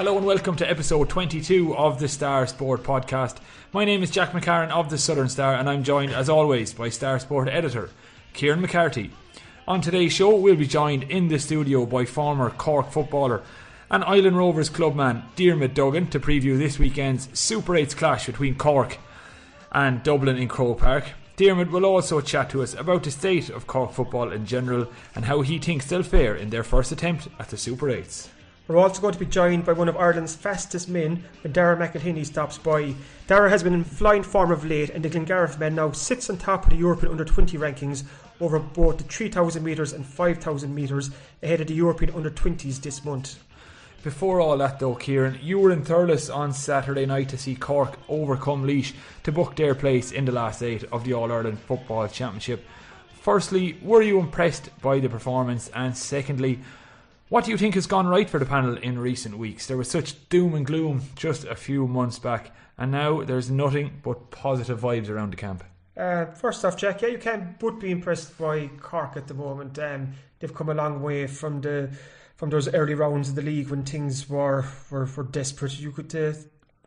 Hello and welcome to episode 22 of the Star Sport podcast. My name is Jack McCarran of the Southern Star and I'm joined as always by Star Sport editor Kieran McCarthy. On today's show we'll be joined in the studio by former Cork footballer and Ilen Rovers clubman Diarmuid Duggan to preview this weekend's Super 8's clash between Cork and Dublin in Croke Park. Diarmuid will also chat to us about the state of Cork football in general and how he thinks they'll fare in their first attempt at the Super 8s. We're also going to be joined by one of Ireland's fastest men when Darragh McElhinney stops by. Darragh has been in flying form of late, and the Glengarriff men now sits on top of the European under 20 rankings over both the 3,000 metres and 5,000 metres ahead of the European under 20s this month. Before all that, though, Kieran, you were in Thurles on Saturday night to see Cork overcome Laois to book their place in the last eight of the All Ireland Football Championship. Firstly, were you impressed by the performance? And secondly, what do you think has gone right for the panel in recent weeks? There was such doom and gloom just a few months back, and now there's nothing but positive vibes around the camp. Uh, first off, Jack, yeah, you can't but be impressed by Cork at the moment. Um, they've come a long way from the from those early rounds of the league when things were were, were desperate. You could, uh,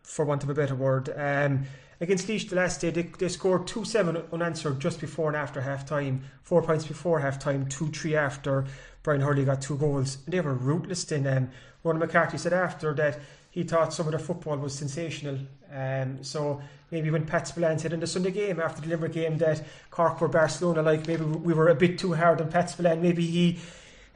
for want of a better word, um, against Laois the last day they, they scored two seven unanswered just before and after half time, four points before half time, two three after. Brian Hurley got two goals. And they were rootless. Then um, Ron McCarthy said after that he thought some of their football was sensational. Um, so maybe when Pat Spillane said in the Sunday game after the Limerick game that Cork were Barcelona like, maybe we were a bit too hard on Pat Spillane. Maybe he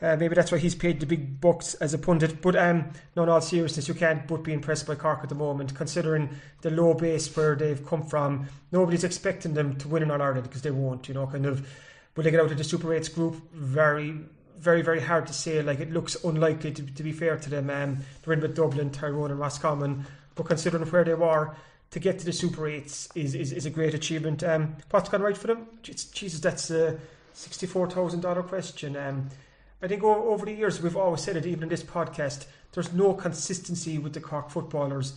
uh, maybe that's why he's paid the big bucks as a pundit. But um, no, in all seriousness, you can't but be impressed by Cork at the moment, considering the low base where they've come from. Nobody's expecting them to win in All Ireland because they won't. You know, kind of. Will they get out of the Super 8s group? Very, very, very hard to say. Like it looks unlikely to, to be fair to them. Um, they're in with Dublin, Tyrone, and Roscommon. But considering where they were, to get to the Super 8s is, is, is a great achievement. Um, what's gone right for them? Jesus, that's a $64,000 question. Um, I think over the years we've always said it, even in this podcast, there's no consistency with the Cork footballers.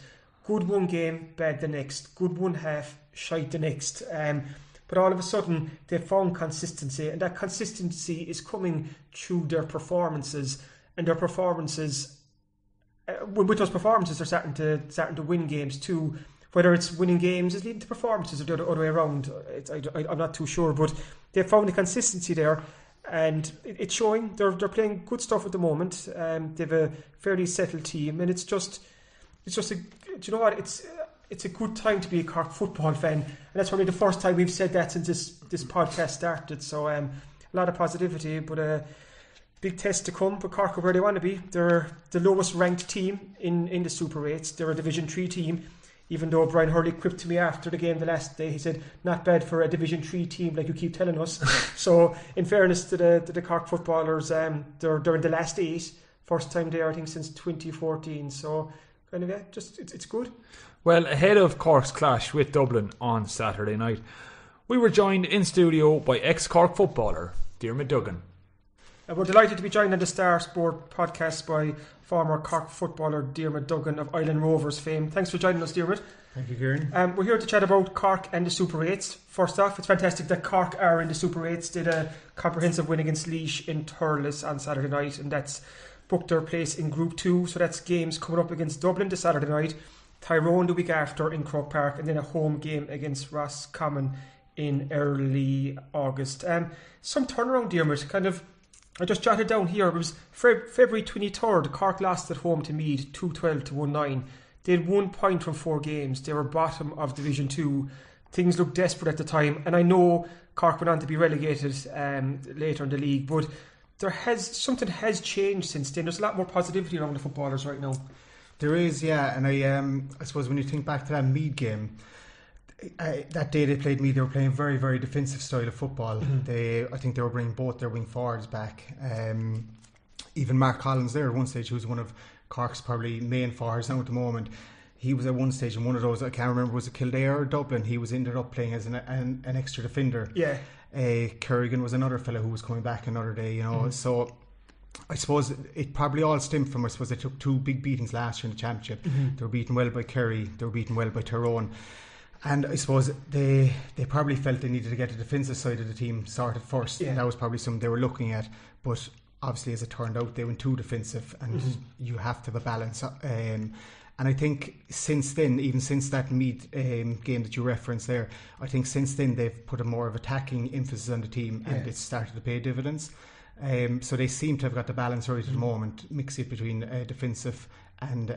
Good one game, bad the next. Good one half, shite the next. Um, but all of a sudden they found consistency, and that consistency is coming through their performances, and their performances. Uh, with those performances, they're starting to starting to win games too. Whether it's winning games is leading to performances or the other, other way around, I, am not too sure. But they found the consistency there, and it's showing. They're they're playing good stuff at the moment. Um, they've a fairly settled team, and it's just it's just a. Do you know what? It's it's a good time to be a Cork football fan, and that's probably the first time we've said that since this this podcast started. So um, a lot of positivity, but a big test to come. But Cork where they want to be. They're the lowest ranked team in in the Super Eights. They're a Division Three team even though Brian Hurley quipped to me after the game the last day, he said, not bad for a Division 3 team like you keep telling us. so, in fairness to the, to the Cork footballers, um, they're, they're in the last eight. First time there, I think, since 2014. So, kind of, yeah, just it's, it's good. Well, ahead of Cork's clash with Dublin on Saturday night, we were joined in studio by ex Cork footballer Diarmuid Duggan. Uh, we're delighted to be joined on the Star Sport podcast by former Cork footballer Diarmuid Duggan of Ilen Rovers fame. Thanks for joining us, Diarmuid. Thank you, Kieran. Um, we're here to chat about Cork and the Super 8s. First off, it's fantastic that Cork are in the Super 8s. Did a comprehensive win against Laois in Thurles on Saturday night, and that's booked their place in Group 2. So that's games coming up against Dublin this Saturday night, Tyrone the week after in Croke Park, and then a home game against Roscommon in early August. Um, some turnaround, Diarmuid, kind of I just jotted down here. It was February 23rd. Cork lost at home to Meath 212 to 19. They had one point from four games. They were bottom of Division 2. Things looked desperate at the time. And I know Cork went on to be relegated um, later in the league, but there has something has changed since then. There's a lot more positivity around the footballers right now. There is, yeah. And I, um, I suppose when you think back to that Meath game, That day they played me, they were playing very, very defensive style of football. Mm-hmm. They, I think they were bringing both their wing forwards back. Um, even Mark Collins there at one stage, who's one of Cork's probably main forwards now at the moment. he was at one stage in one of those. I can't remember was it Kildare or Dublin. He was ended up playing as an an, an extra defender. Yeah. Uh, Kerrigan was another fellow who was coming back another day. You know, Mm-hmm. so. I suppose it probably all stemmed from I suppose they took two big beatings last year in the championship. Mm-hmm. They were beaten well by Kerry, they were beaten well by Tyrone. And I suppose they they probably felt they needed to get the defensive side of the team sorted first. Yeah. And that was probably something they were looking at. But obviously, as it turned out, they went too defensive, and Mm-hmm. you have to have a balance. Um, and I think since then, even since that meet um, game that you referenced there, I think since then they've put a more of attacking emphasis on the team, and Yeah. it's started to pay dividends. Um, so they seem to have got the balance right at the moment, mix it between uh, defensive and uh,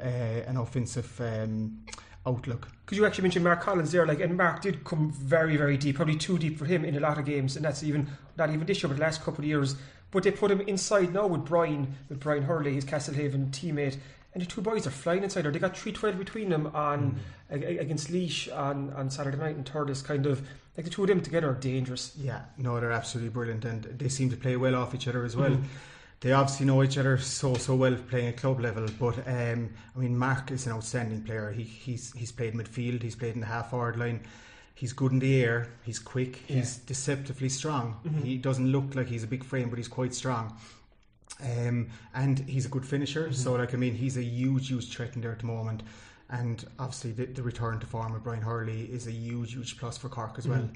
an offensive um, outlook. Because you actually mentioned Mark Collins there, like, and Mark did come very, very deep, probably too deep for him in a lot of games, and that's even not even this year, but the last couple of years. But they put him inside now with Brian, with Brian Hurley, his Castlehaven teammate, and the two boys are flying inside there. They got three twelve between them on ag- against Laois on, on Saturday night, and third is kind of like the two of them together are dangerous. Yeah, no, they're absolutely brilliant, and they seem to play well off each other as well. Mhm. They obviously know each other so so well playing at club level. But um, I mean, Mark is an outstanding player. He, he's he's played midfield. He's played in the half forward line. He's good in the air. He's quick. He's deceptively strong. He doesn't look like he's a big frame, but he's quite strong. Um, and he's a good finisher. So, like, I mean, he's a huge, huge threat in there at the moment. And obviously, the, the return to form of Brian Hurley is a huge, huge plus for Cork as well.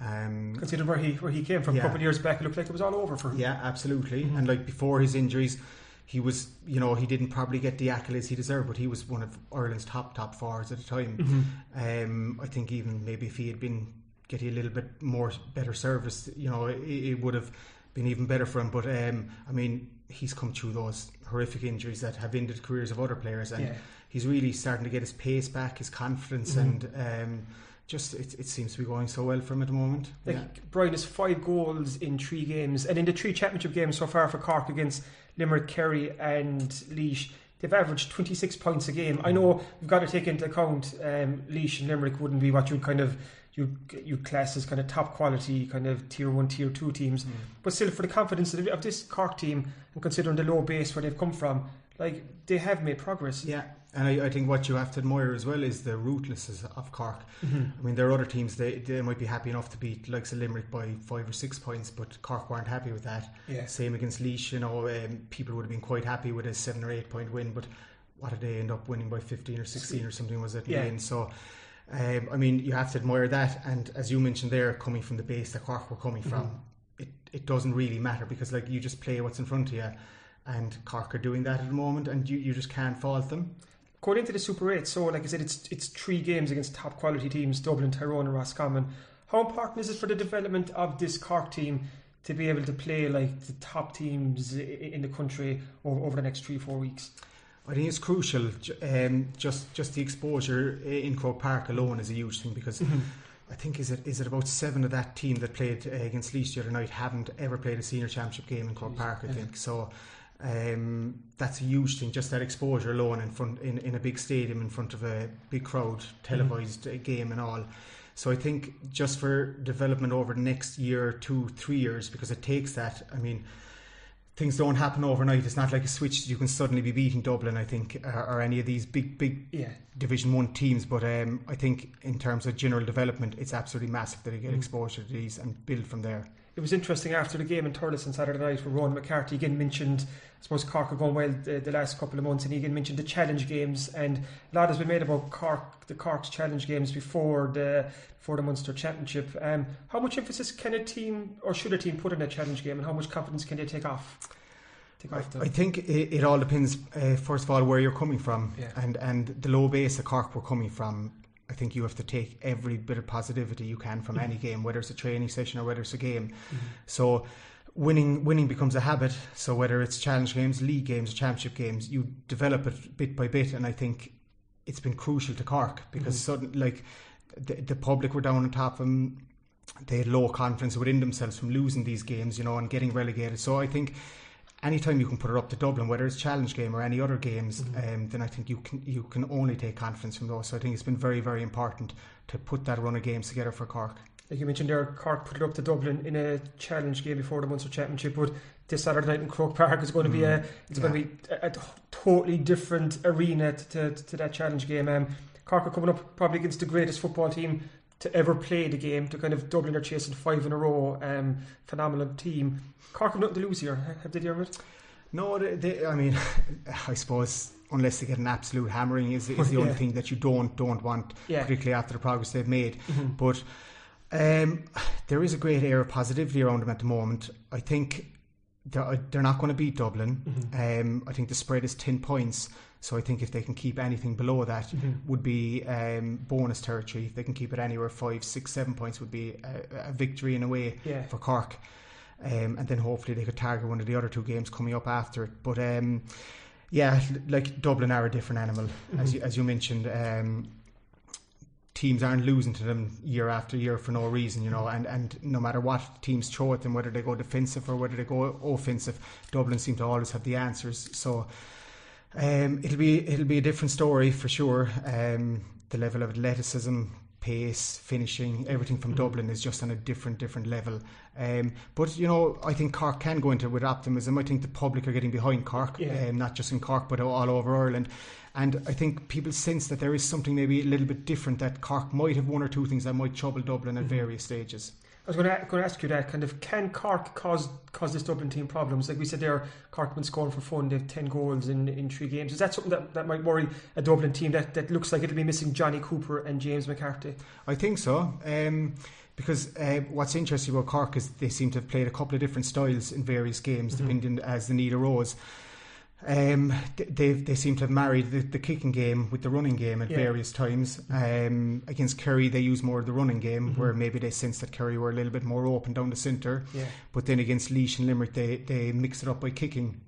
Um, Considering where he where he came from Yeah. a couple of years back, it looked like it was all over for him. yeah, absolutely. And like before his injuries, he was, you know, he didn't probably get the accolades he deserved, but he was one of Ireland's top top forwards at the time. Um, I think even maybe if he had been getting a little bit more better service, you know, it, it would have been even better for him. But um, I mean, he's come through those horrific injuries that have ended careers of other players, and Yeah. he's really starting to get his pace back, his confidence, and um, just it, it seems to be going so well for him at the moment. Like yeah. Brian has five goals in three games, and in the three championship games so far for Cork against Limerick, Kerry, and Laois, they've averaged 26 points a game. I know we've got to take into account um, Laois and Limerick wouldn't be what you'd kind of you you class as kind of top quality kind of tier one, tier two teams, but still for the confidence of, of this Cork team and considering the low base where they've come from, like they have made progress. Yeah, and I, I think what you have to admire as well is the ruthlessness of Cork. I mean, there are other teams they, they might be happy enough to beat likes of Limerick by five or six points, but Cork weren't happy with that. Yeah. Same against Laois, you know, um, people would have been quite happy with a seven or eight point win, but what did they end up winning by fifteen or sixteen or something? Was it? the Yeah. end? So. Um, I mean, you have to admire that, and as you mentioned there, coming from the base that Cork were coming from, it, it doesn't really matter because like you just play what's in front of you, and Cork are doing that at the moment, and you, you just can't fault them. Going into the Super 8, so like I said, it's it's three games against top quality teams, Dublin, Tyrone and Roscommon. How important is it for the development of this Cork team to be able to play like the top teams in the country over, over the next three, four weeks? I think it's crucial. Um, just just the exposure in Croke Park alone is a huge thing because I think is it is it about seven of that team that played uh, against Laois the other night haven't ever played a senior championship game in Croke Park. I think so. Um, that's a huge thing. Just that exposure alone in front in, in a big stadium in front of a big crowd, televised uh game and all. So I think just for development over the next year, two, three years, because it takes that. I mean, things don't happen overnight. It's not like a switch that you can suddenly be beating Dublin. I think, or, or any of these big, big Yeah. Division One teams. But um, I think in terms of general development, it's absolutely massive that they get exposure to these and build from there. It was interesting after the game in Thurles on Saturday night where Ronan McCarthy again mentioned, I suppose Cork are going well the, the last couple of months, and he again mentioned the challenge games. And a lot has been made about Cork, the Cork's challenge games before the before the Munster Championship. Um, how much emphasis can a team or should a team put in a challenge game, and how much confidence can they take off? Take off I think it, it all depends, uh, first of all, where you're coming from Yeah. and, and the low base that Cork were coming from. I think you have to take every bit of positivity you can from any mm-hmm. game, whether it's a training session or whether it's a game. Mm-hmm. So winning winning becomes a habit. So whether it's challenge games, league games, championship games, you develop it bit by bit. And I think it's been crucial to Cork because mm-hmm. sudden like the, the public were down on top of them. They had low confidence within themselves from losing these games, you know, and getting relegated. So I think anytime you can put it up to Dublin, whether it's challenge game or any other games, um, then I think you can you can only take confidence from those. So I think it's been very very important to put that run of games together for Cork. like you mentioned there, Cork put it up to Dublin in a challenge game before the Munster Championship, but this Saturday night in Croke Park is going to be a it's going to be a, a totally different arena to, to, to that challenge game. Um, Cork are coming up probably against the greatest football team to ever play the game. To kind of Dublin are chasing five in a row. Um, phenomenal team. Cork have nothing to lose here. Have they, Dermot? No, they, they, I mean, I suppose unless they get an absolute hammering is, is the only thing that you don't don't want, Yeah. particularly after the progress they've made. Mhm. But um, there is a great air of positivity around them at the moment. I think they're, they're not going to beat Dublin. Mm-hmm. Um, I think the spread is 10 points. So I think if they can keep anything below that, Mm-hmm. would be um, bonus territory. If they can keep it anywhere five, six, seven points, would be a, a victory in a way Yeah. for Cork. Um, and then hopefully they could target one of the other two games coming up after it. But um, yeah, like Dublin are a different animal, as you as you mentioned. Um, teams aren't losing to them year after year for no reason, you know, and, and no matter what teams throw at them, whether they go defensive or whether they go offensive, Dublin seem to always have the answers. So um, it'll be it'll be a different story for sure. Um, the level of athleticism, pace, finishing, everything from Dublin is just on a different different level. Um, but you know, I think Cork can go into it with optimism. I think the public are getting behind Cork, Yeah. um, not just in Cork but all over Ireland. And I think people sense that there is something maybe a little bit different that Cork might have one or two things that might trouble Dublin at various stages. I was going to, going to ask you that kind of can Cork cause cause this Dublin team problems? Like we said there, Cork have been scoring for fun. They've ten goals in, in three games. Is that something that, that might worry a Dublin team that, that looks like it'll be missing Johnny Cooper and James McCarthy? I think so. Um, because uh, what's interesting about Cork is they seem to have played a couple of different styles in various games, depending as the need arose. Um, they they seem to have married the, the kicking game with the running game at Yeah. various times. Um, against Kerry, they use more of the running game, where maybe they sense that Kerry were a little bit more open down the centre. Yeah. But then against Laois and Limerick, they, they mix it up by kicking.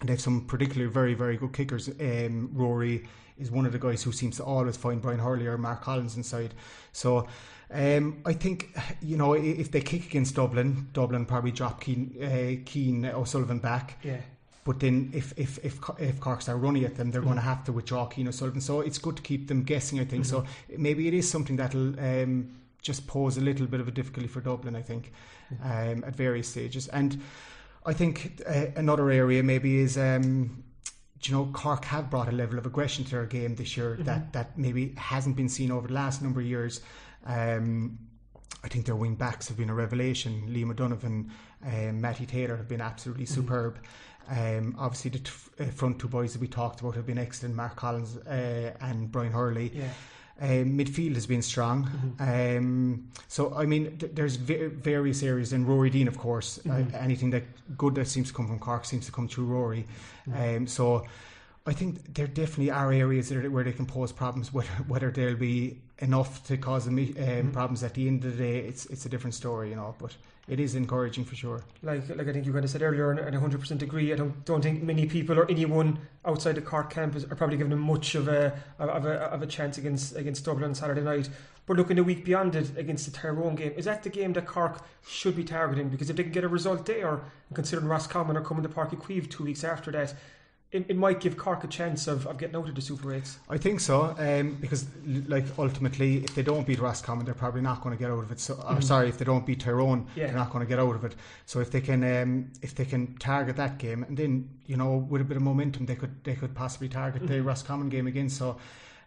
And they have some particularly very, very good kickers. Um, Rory is one of the guys who seems to always find Brian Hurley or Mark Collins inside. So um, I think, you know, if they kick against Dublin, Dublin probably drop Cian, uh, Cian O'Sullivan back. Yeah. But then if if if, if Cork start running at them, they're going to have to withdraw Cian O'Sullivan. So it's good to keep them guessing. I think so. Maybe it is something that'll um, just pose a little bit of a difficulty for Dublin. I think um, at various stages, and I think uh, another area maybe is. Um, you know, Cork have brought a level of aggression to their game this year that, that maybe hasn't been seen over the last number of years. Um, I think their wing backs have been a revelation. Liam O'Donovan, um, Matty Taylor have been absolutely superb. Um, obviously, the t- uh, front two boys that we talked about have been excellent Mark Collins uh, and Brian Hurley. Yeah. Um, midfield has been strong. Um, so, I mean, th- there's va- various areas. And Ruairí Deane, of course, uh, anything that good that seems to come from Cork seems to come through Rory. Um, so, I think there definitely are areas that are- where they can pose problems. Whether, whether there'll be enough to cause them um, problems at the end of the day, it's it's a different story, you know. But it is encouraging for sure. Like, like I think you kind of said earlier, and, and I 100% agree. I don't, don't think many people or anyone outside the Cork camp is, are probably giving them much of a of a, of a chance against against Dublin on Saturday night. But looking the week beyond it against the Tyrone game, is that the game that Cork should be targeting? Because if they can get a result there, and considering Roscommon are coming to Páirc Uí Chaoimh two weeks after that, it, it might give Cork a chance of, of getting out of the Super 8s. I think so, um, because like ultimately, if they don't beat Roscommon, they're probably not going to get out of it. So, I'm sorry, if they don't beat Tyrone, Yeah. they're not going to get out of it. So if they can, um, if they can target that game, and then you know, with a bit of momentum, they could they could possibly target the Roscommon game again. So.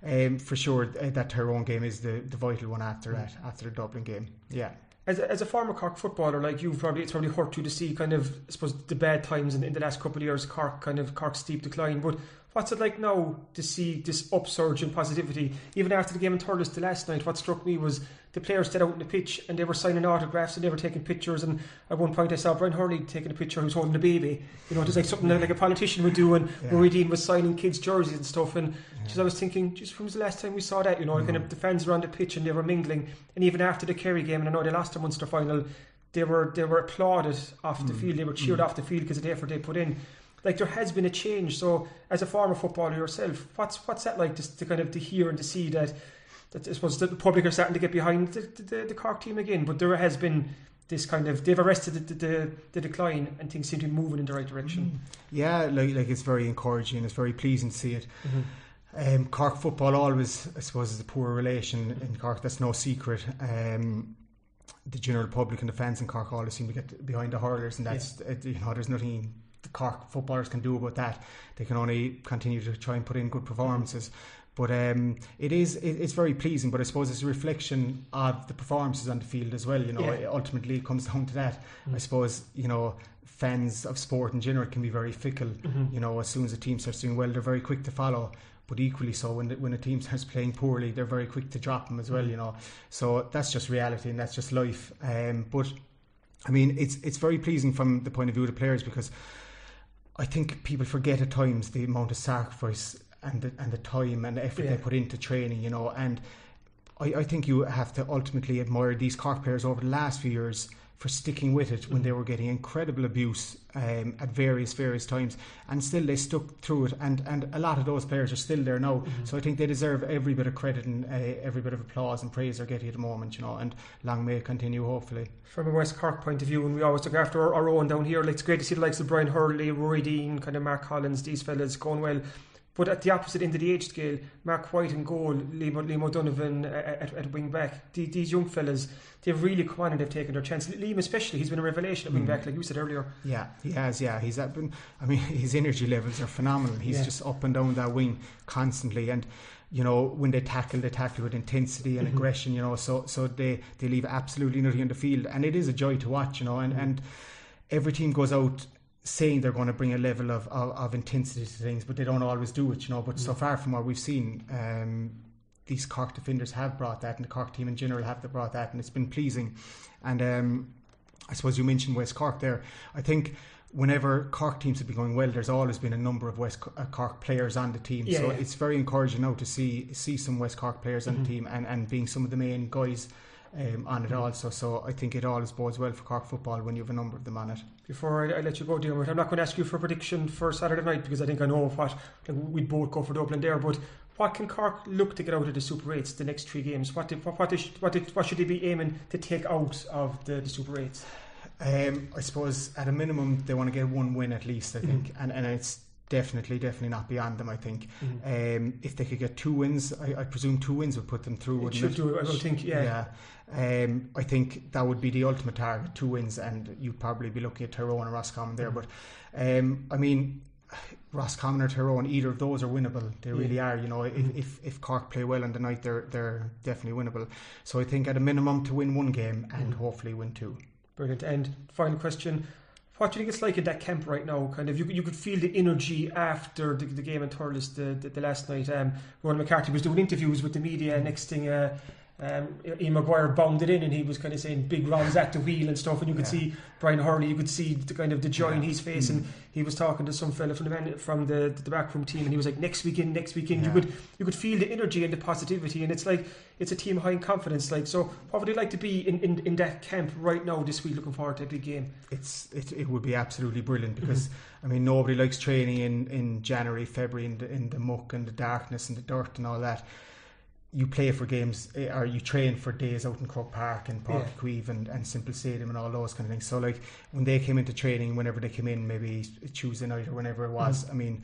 Um, for sure, uh, that Tyrone game is the, the vital one after that, after the Dublin game. Yeah. As a, as a former Cork footballer, like you, probably it's probably hurt you to see kind of, I suppose, the bad times in, in the last couple of years, Cork kind of Cork's steep decline. But what's it like now to see this upsurge in positivity? Even after the game in Thurles the last night, what struck me was the players stood out on the pitch and they were signing autographs and they were taking pictures. And at one point, I saw Brian Hurley taking a picture who's holding a baby. You know, it was like something that like a politician would do. And Yeah. Ruairí Deane was signing kids' jerseys and stuff. And just I was thinking, just when was the last time we saw that? You know, kind of mm-hmm. the fans were on the pitch and they were mingling. And even after the Kerry game, and I know they lost the Munster final, they were they were applauded off the mm. field. They were cheered mm. off the field because of the effort they put in. Like there has been a change. So as a former footballer yourself, what's what's that like just to kind of to hear and to see that that I suppose the public are starting to get behind the, the, the Cork team again. But there has been this kind of they've arrested the, the, the decline and things seem to be moving in the right direction. Yeah, like, like it's very encouraging. It's very pleasing to see it. Um, Cork football always, I suppose, is a poor relation in Cork. That's no secret. Um, the general public and the fans in Cork always seem to get behind the hurlers, and that's uh, you know there's nothing Cork footballers can do about that. They can only continue to try and put in good performances. But um, it is it, it's very pleasing. But I suppose it's a reflection of the performances on the field as well. You know, Yeah. ultimately it comes down to that. I suppose you know fans of sport in general can be very fickle. You know, as soon as a team starts doing well, they're very quick to follow. But equally so, when the, when a team starts playing poorly, they're very quick to drop them as well. You know, so that's just reality and that's just life. Um, but I mean, it's it's very pleasing from the point of view of the players because I think people forget at times the amount of sacrifice and the, and the time and the effort Yeah. they put into training, you know. And I, I think you have to ultimately admire these Cork players over the last few years for sticking with it when they were getting incredible abuse um, at various various times, and still they stuck through it. And and a lot of those players are still there now. So I think they deserve every bit of credit and uh, every bit of applause and praise they're getting at the moment, you know. And long may it continue, hopefully. from a West Cork point of view, and we always look after our, our own down here. Like, it's great to see the likes of Brian Hurley, Ruairí Deane, kind of Mark Collins, these fellas going well. But at the opposite end of the age scale, Mark White and goal, Liam, Liam O'Donovan at, uh, uh, at, at wing back. The, these young fellas, they've really come on and they've taken their chance. Liam especially, he's been a revelation at wing mm. back, like you said earlier. Yeah, he has. Yeah, he's been. I mean, his energy levels are phenomenal. He's Yeah. just up and down that wing constantly, and you know when they tackle, they tackle with intensity and mm-hmm. aggression. You know, so so they they leave absolutely nothing on the field, and it is a joy to watch. You know, and mm. and every team goes out saying they're going to bring a level of, of, of intensity to things, but they don't always do it. You know, but so far from what we've seen. Um, these Cork defenders have brought that, and the Cork team in general have brought that, and it's been pleasing. And um, I suppose you mentioned West Cork there. I think whenever Cork teams have been going well, there's always been a number of West uh, Cork players on the team. Yeah, so yeah. it's very encouraging now to see see some West Cork players on the team and, and being some of the main guys um, on it also. So I think it always bodes well for Cork football when you have a number of them on it. Before I, I let you go, Dermot, I'm not going to ask you for a prediction for Saturday night because I think I know what like, we'd both go for Dublin there. But what can Cork look to get out of the Super 8s the next three games? What did, what, what, is, what, did, what should they be aiming to take out of the, the Super 8s? Um, I suppose at a minimum they want to get one win at least. I think, and and it's definitely definitely not beyond them. I think um, if they could get two wins, I, I presume two wins would put them through. It Wouldn't should do, I would think, yeah. Yeah. Um, I think that would be the ultimate target, two wins, and you'd probably be looking at Tyrone and Roscommon there. But um, I mean, Roscommon or Tyrone, either of those are winnable. They really are. You know, if, if if Cork play well on the night, they're they're definitely winnable. So I think at a minimum to win one game and hopefully win two. Brilliant. And final question. What do you think it's like in that camp right now? Kind of, you, you could feel the energy after the, the game in Thurles the, the, the last night. Um, Ronan McCarthy was doing interviews with the media. Next thing, uh, um, Ian Maguire bounded in and he was kind of saying big rounds at the wheel and stuff. And you could Yeah. see Brian Hurley, you could see the kind of the joy in his face. And he was talking to some fella from the from the the backroom team, and he was like, "Next weekend, next weekend." You could you could feel the energy and the positivity, and it's like it's a team high in confidence. Like, so what would you like to be in, in, in that camp right now this week? Looking forward to a big game. it's it, it would be absolutely brilliant because I mean nobody likes training in, in January, February in the, in the muck and the darkness and the dirt and all that. You play for games eh, or you train for days out in Croke Park and Park Yeah. Queeve and, and Semple Stadium and all those kind of things. So like when they came into training, whenever they came in, maybe Tuesday night or whenever it was, I mean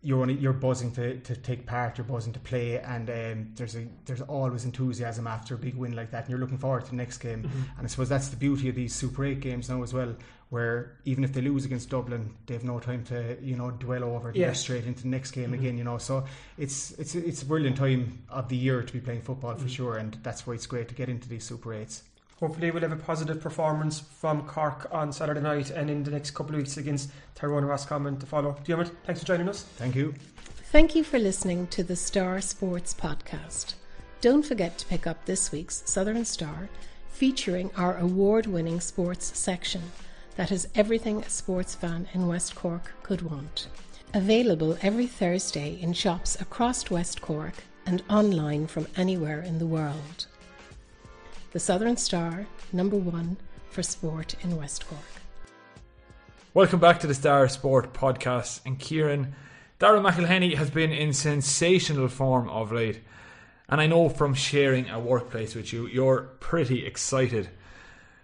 you're only, you're buzzing to, to take part, you're buzzing to play, and um, there's a there's always enthusiasm after a big win like that, and you're looking forward to the next game. Mm-hmm. And I suppose that's the beauty of these Super Eight games now as well, where even if they lose against Dublin, they have no time to you know dwell over it. Yeah. Straight into the next game mm-hmm. again, you know. So it's it's it's a brilliant time of the year to be playing football for mm-hmm. sure, and that's why it's great to get into these Super Eights. Hopefully, we'll have a positive performance from Cork on Saturday night and in the next couple of weeks against Tyrone and Roscommon to follow. Diarmid, thanks for joining us. Thank you. Thank you for listening to the Star Sports Podcast. Don't forget to pick up this week's Southern Star, featuring our award winning sports section that has everything a sports fan in West Cork could want. Available every Thursday in shops across West Cork and online from anywhere in the world. The Southern Star, number one for sport in West Cork. Welcome back to the Star Sport podcast. And Kieran, Darragh McElhinney has been in sensational form of late. And I know from sharing a workplace with you, you're pretty excited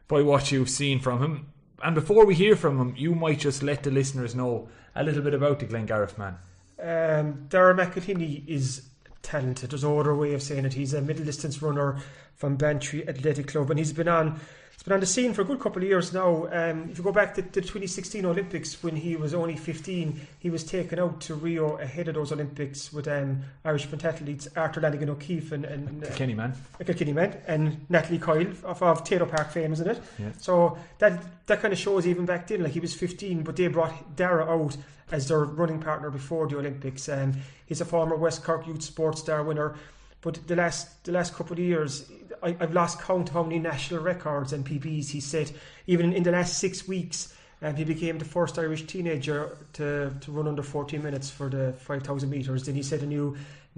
by what you've seen from him. And before we hear from him, you might just let the listeners know a little bit about the Glengarriff man. Um, Darragh McElhinney is talented. There's no other way of saying it. He's a middle distance runner from Bantry Athletic Club, and he's been on been on the scene for a good couple of years now. Um, if you go back to the 2016 Olympics when he was only 15, he was taken out to Rio ahead of those Olympics with um, Irish pentathletes Arthur Lanigan O'Keeffe and, and uh, Kenny man. Kilkenny man and Natalie Coyle of, of Taylor Park fame, isn't it? Yeah. So that that kind of shows even back then, like he was 15, but they brought Darragh out as their running partner before the Olympics. Um, he's a former West Cork Youth Sports Star winner. But the last the last couple of years, I, I've lost count of how many national records and PBs he set. Even in the last six weeks, um, he became the first Irish teenager to, to run under 14 minutes for the 5,000 metres. Then he set a new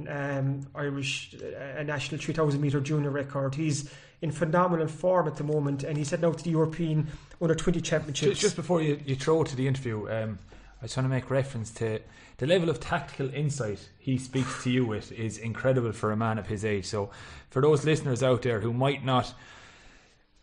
um, Irish uh, national 3,000 metre junior record. He's in phenomenal form at the moment, and he's heading out to the European Under 20 Championships. Just, just before you, you throw to the interview, um, I just want to make reference to the level of tactical insight he speaks to you with is incredible for a man of his age. So, for those listeners out there who might not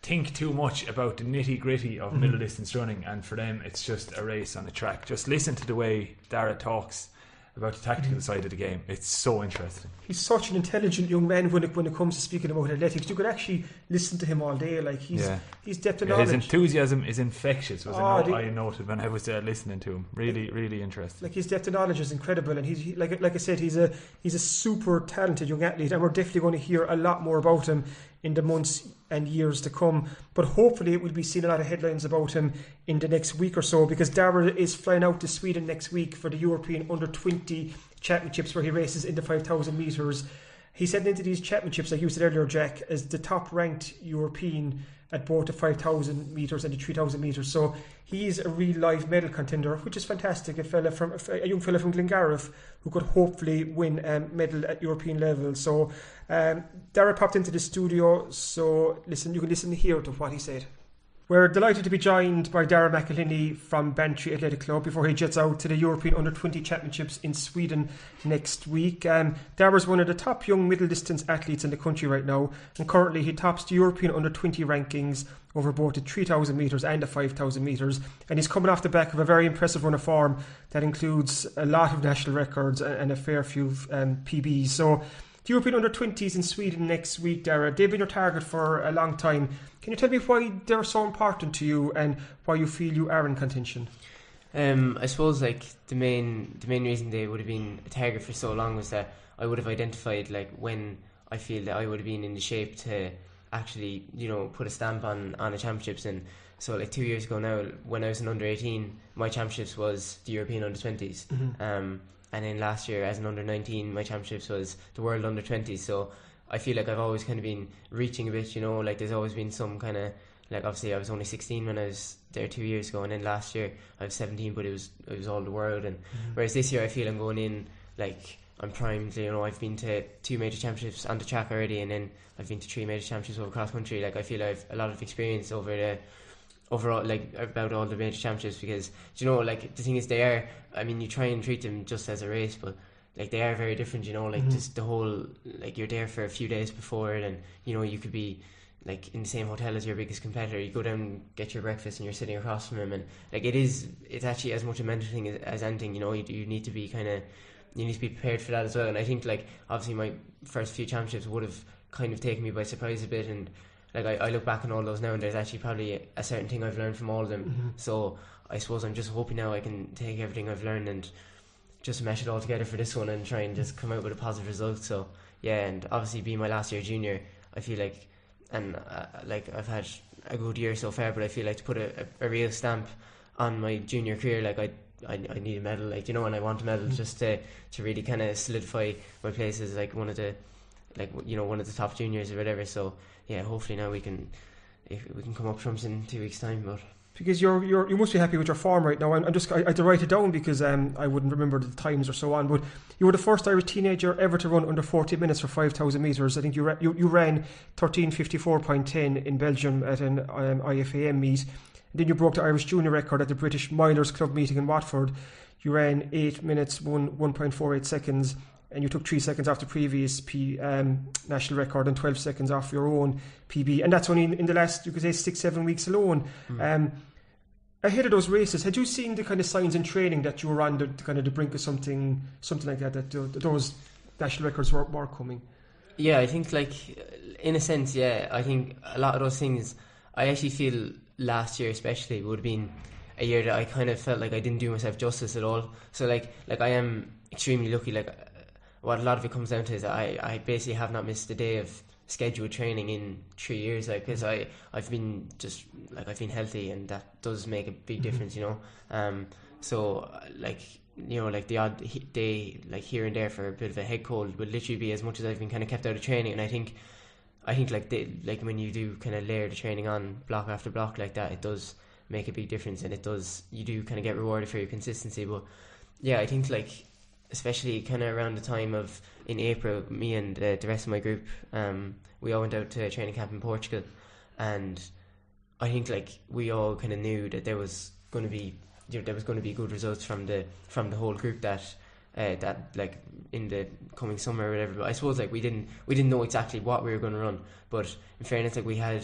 think too much about the nitty gritty of mm-hmm. middle distance running, and for them it's just a race on the track, just listen to the way Darragh talks about the tactical side of the game. It's so interesting. he's such an intelligent young man when it when it comes to speaking about athletics. You could actually listen to him all day. Like he's Yeah. he's depth of Yeah, his enthusiasm is infectious. Was Oh, the- I noted when I was there listening to him. Really, really interesting. like his depth of knowledge is incredible, and he's he, like like I said, he's a he's a super talented young athlete, and we're definitely going to hear a lot more about him in the months and years to come. But hopefully, it will be seen a lot of headlines about him in the next week or so, because Darragh is flying out to Sweden next week for the European Under Twenty Championships, where he races in the five thousand meters. He's heading into these championships, like you said earlier, Jack, as the top ranked European at both the 5,000 metres and the 3,000 metres. So he's a real live medal contender, which is fantastic. A fella from a young fella from Glengarriff who could hopefully win a medal at European level. So um, Darragh popped into the studio. So listen, you can listen here to what he said. We're delighted to be joined by Darragh McElhinney from Bantry Athletic Club before he jets out to the European Under 20 Championships in Sweden next week. Um, Darragh's one of the top young middle distance athletes in the country right now, and currently he tops the European Under 20 rankings over both the 3,000 metres and the 5,000 metres. And he's coming off the back of a very impressive run of form that includes a lot of national records and and a fair few um, PBs. So, the European Under 20s in Sweden next week, Darragh, they've been your target for a long time. Can you tell me why they're so important to you and why you feel you are in contention? Um, I suppose like the main the main reason they would have been a target for so long was that I would have identified like when I feel that I would have been in the shape to actually you know put a stamp on on the championships and so like two years ago now when I was an under eighteen my championships was the European under 20s um, and then last year as an under nineteen my championships was the world under twenties so I feel like I've always kind of been reaching a bit you know like there's always been some kind of like obviously I was only 16 when I was there two years ago. And then last year I was 17 but it was it was all the world. And mm-hmm. whereas this year I feel I'm going in like I'm primed you know I've been to two major championships on the track already. And then I've been to three major championships over cross country. Like I feel I've a lot of experience over the overall like about all the major championships because you know like the thing is they are I mean you try and treat them just as a race but like they are very different you know like mm-hmm. just the whole like you're there for a few days before it and you know you could be like in the same hotel as your biggest competitor. You go down and get your breakfast and you're sitting across from him and like it is it's actually as much a mental thing as, as anything you know you, you need to be kind of you need to be prepared for that as well. And I think like obviously my first few championships would have kind of taken me by surprise a bit and like I, I look back on all those now and there's actually probably a, certain thing I've learned from all of them so I suppose I'm just hoping now I can take everything I've learned and just mesh it all together for this one and try and just come out with a positive result. So yeah, and obviously being my last year junior, I feel like, and uh, like I've had a good year so far, but I feel like to put a, a, a real stamp on my junior career, like I. I, I need a medal, like you know, and I want a medal just to, to really kind of solidify my place as like one of the, like you know, one of the top juniors or whatever. So yeah, hopefully now we can, if we can come up trumps in two weeks' time. But Because you're, you're you must be happy with your form right now. I'm, I'm just I, I had to write it down because um, I wouldn't remember the times or so on. But you were the first Irish teenager ever to run under 40 minutes for 5,000 meters. I think you ra- you, you ran 13:54.10 in Belgium at an um, IFAM meet. Then you broke the Irish junior record at the British Milers Club meeting in Watford. You ran eight minutes one 1.48 seconds, and you took three seconds off the previous P, um, national record and 12 seconds off your own PB. And that's only in, in the last you could say six seven weeks alone. Um, ahead of those races, had you seen the kind of signs in training that you were on the, the kind of the brink of something, something like that? That th- those national records were, were coming. Yeah, I think like in a sense, yeah. I think a lot of those things I actually feel last year especially would have been a year that I kind of felt like I didn't do myself justice at all. So like like I am extremely lucky. Like what a lot of it comes down to is I I basically have not missed a day of scheduled training in three years. Like because I I've been just like I've been healthy and that does make a big difference. You know. Um. So like you know, like the odd day, like here and there for a bit of a head cold, would literally be as much as I've been kind of kept out of training. And I think, I think like they, like when you do kind of layer the training on block after block like that, it does make a big difference, and it does you do kind of get rewarded for your consistency. But yeah, I think like especially kind of around the time of in April, me and uh, the rest of my group, um, we all went out to training camp in Portugal, and I think like we all kind of knew that there was going to be you know, there was going to be good results from the from the whole group that uh, that like in the coming summer or whatever. But I suppose like we didn't we didn't know exactly what we were going to run. But in fairness, like we had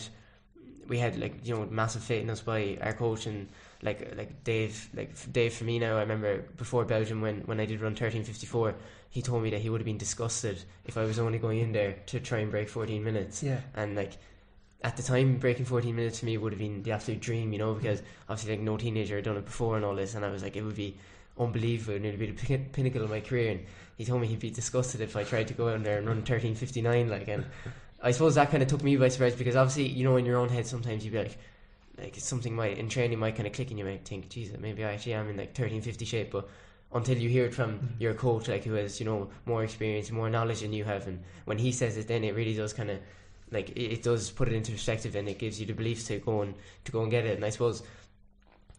we had like you know massive faith in us by our coach and like like Dave like Dave Firmino. I remember before Belgium when when I did run thirteen fifty four. He told me that he would have been disgusted if I was only going in there to try and break 14 minutes. Yeah. And like at the time, breaking 14 minutes for me would have been the absolute dream, you know, because obviously, like, no teenager had done it before and all this, and I was like, it would be unbelievable, and it would be the pin- pinnacle of my career. And he told me he'd be disgusted if I tried to go in there and run 13.59, like, and I suppose that kind of took me by surprise because obviously, you know, in your own head, sometimes you'd be like, like something might in training might kind of click, and you might think, Jesus, maybe I actually am in like 13.50 shape, but until you hear it from mm-hmm. your coach, like who has you know more experience, more knowledge than you have, and when he says it, then it really does kind of like it, it does put it into perspective and it gives you the beliefs to go and to go and get it. And I suppose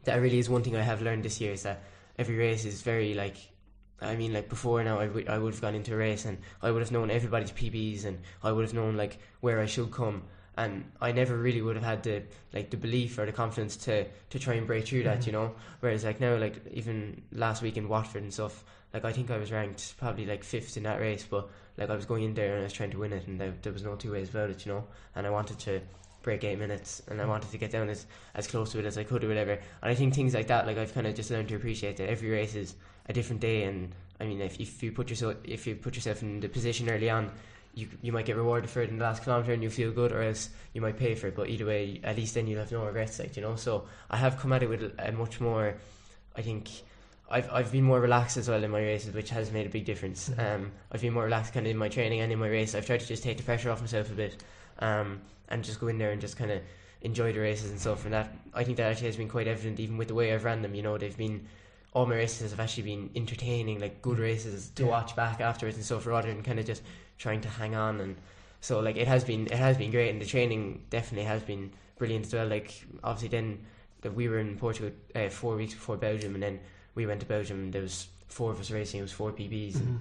that really is one thing I have learned this year is that every race is very like. I mean, like before now, I, w- I would have gone into a race and I would have known everybody's PBs and I would have known like where I should come, and I never really would have had the like the belief or the confidence to to try and break through that, mm-hmm. you know. Whereas like now, like even last week in Watford and stuff, like I think I was ranked probably like fifth in that race, but like I was going in there and I was trying to win it, and there, there was no two ways about it, you know. And I wanted to break eight minutes, and I mm-hmm. wanted to get down as as close to it as I could or whatever. And I think things like that, like I've kind of just learned to appreciate that every race is a different day, and I mean, if if you put yourself if you put yourself in the position early on. You, you might get rewarded for it in the last kilometre and you feel good, or else you might pay for it. But either way, at least then you'll have no regrets, like you know. So I have come at it with a, a much more, I think, I've I've been more relaxed as well in my races, which has made a big difference. Um, I've been more relaxed kind of in my training and in my race. I've tried to just take the pressure off myself a bit, um, and just go in there and just kind of enjoy the races and stuff. And that I think that actually has been quite evident, even with the way I've ran them. You know, they've been all my races have actually been entertaining, like good races to Yeah. watch back afterwards and stuff, rather than kind of just trying to hang on. And so like it has been it has been great. And the training definitely has been brilliant as well. Like obviously then that we were in Portugal uh, four weeks before Belgium and then we went to Belgium. And there was four of us racing. It was four PBs mm-hmm. and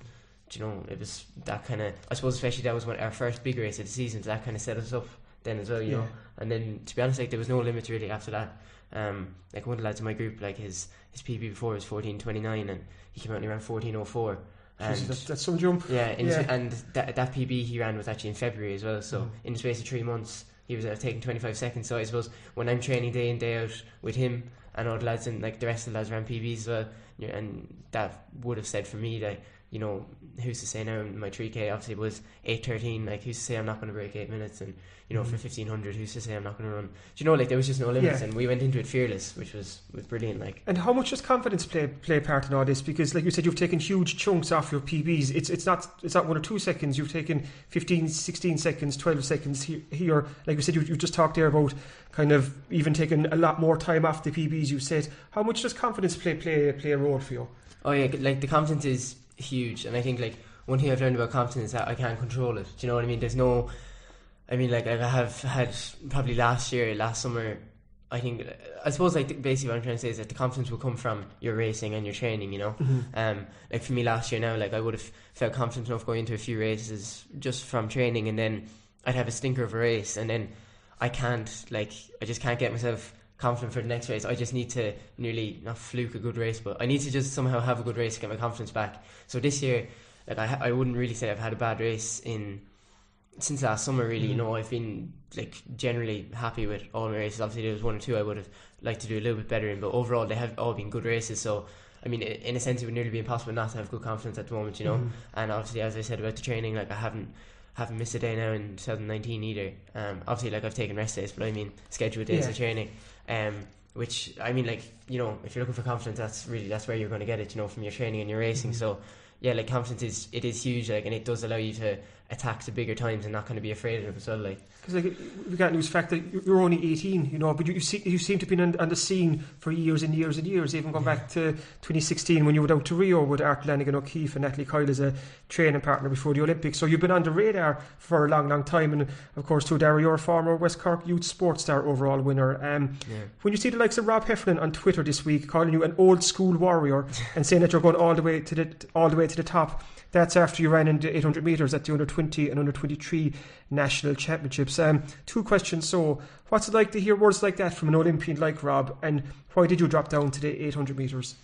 you know it was that kind of I suppose especially that was one, our first big race of the season. So that kind of set us up then as well you yeah. know and then to be honest like there was no limits really after that. Um, like one of the lads in my group like his his PB before was 14.29 and he came out and he ran 14.04 and that's, some jump. Yeah, yeah. and that, that PB he ran was actually in February as well. So mm. in the space of three months, he was uh, taking 25 seconds. So I suppose when I'm training day in, day out with him and all the lads and like the rest of the lads ran PBs as well, and that would have said for me that you know who's to say now my three K obviously was eight thirteen. Like who's to say I'm not going to break eight minutes and you know for mm-hmm. fifteen hundred who's to say I'm not going to run? Do you know like there was just no limits Yeah. and we went into it fearless, which was was brilliant. Like And how much does confidence play play a part in all this? Because, like you said, you've taken huge chunks off your PBs. It's it's not it's not one or two seconds. You've taken 15, 16 seconds, twelve seconds here. here. Like you said, you you just talked there about kind of even taking a lot more time off the PBs. You said how much does confidence play play play a role for you? Oh yeah, like the confidence is huge, and I think like one thing I've learned about confidence is that I can't control it. Do you know what I mean? There's no, I mean like, I have had probably last year, last summer. I think I suppose like basically what I'm trying to say is that the confidence will come from your racing and your training. You know, um, like for me last year now, like I would have felt confident enough going into a few races just from training, and then I'd have a stinker of a race, and then I can't like I just can't get myself confident for the next race. I just need to nearly not fluke a good race, but I need to just somehow have a good race to get my confidence back. So this year, like I, ha- I wouldn't really say I've had a bad race in since last summer. Really, you know, I've been like generally happy with all my races. Obviously, there was one or two I would have liked to do a little bit better in, but overall they have all been good races. So. I mean, in a sense, it would nearly be impossible not to have good confidence at the moment, you know. And obviously, as I said about the training, like I haven't haven't missed a day now in 2019 either. Um, obviously, like I've taken rest days, but I mean scheduled days Yeah. of training. Um, which I mean, like you know, if you're looking for confidence, that's really that's where you're going to get it. You know, from your training and your racing. Mm-hmm. So yeah, like confidence is it is huge, like, and it does allow you to attack the bigger times and not kind of be afraid of it as well. Like Because like, we can't lose the fact that you- you're only 18, you know, but you, you, see, you seem to have been on, on the scene for years and years and years, even going back to 2016 when you went out to Rio with Art Lanigan O'Keeffe and Natalie Coyle as a training partner before the Olympics. So you've been on the radar for a long, long time. And of course, you're a former West Cork Youth Sports Star overall winner. Um, yeah. when you see the likes of Rob Heffernan on Twitter this week calling you an old school warrior and saying that you're going all the way to the all the way to the top, that's after you ran in the 800 meters at the under 20 and under 23 national championships. Um, two questions. So, what's it like to hear words like that from an Olympian like Rob, and why did you drop down to the 800 meters?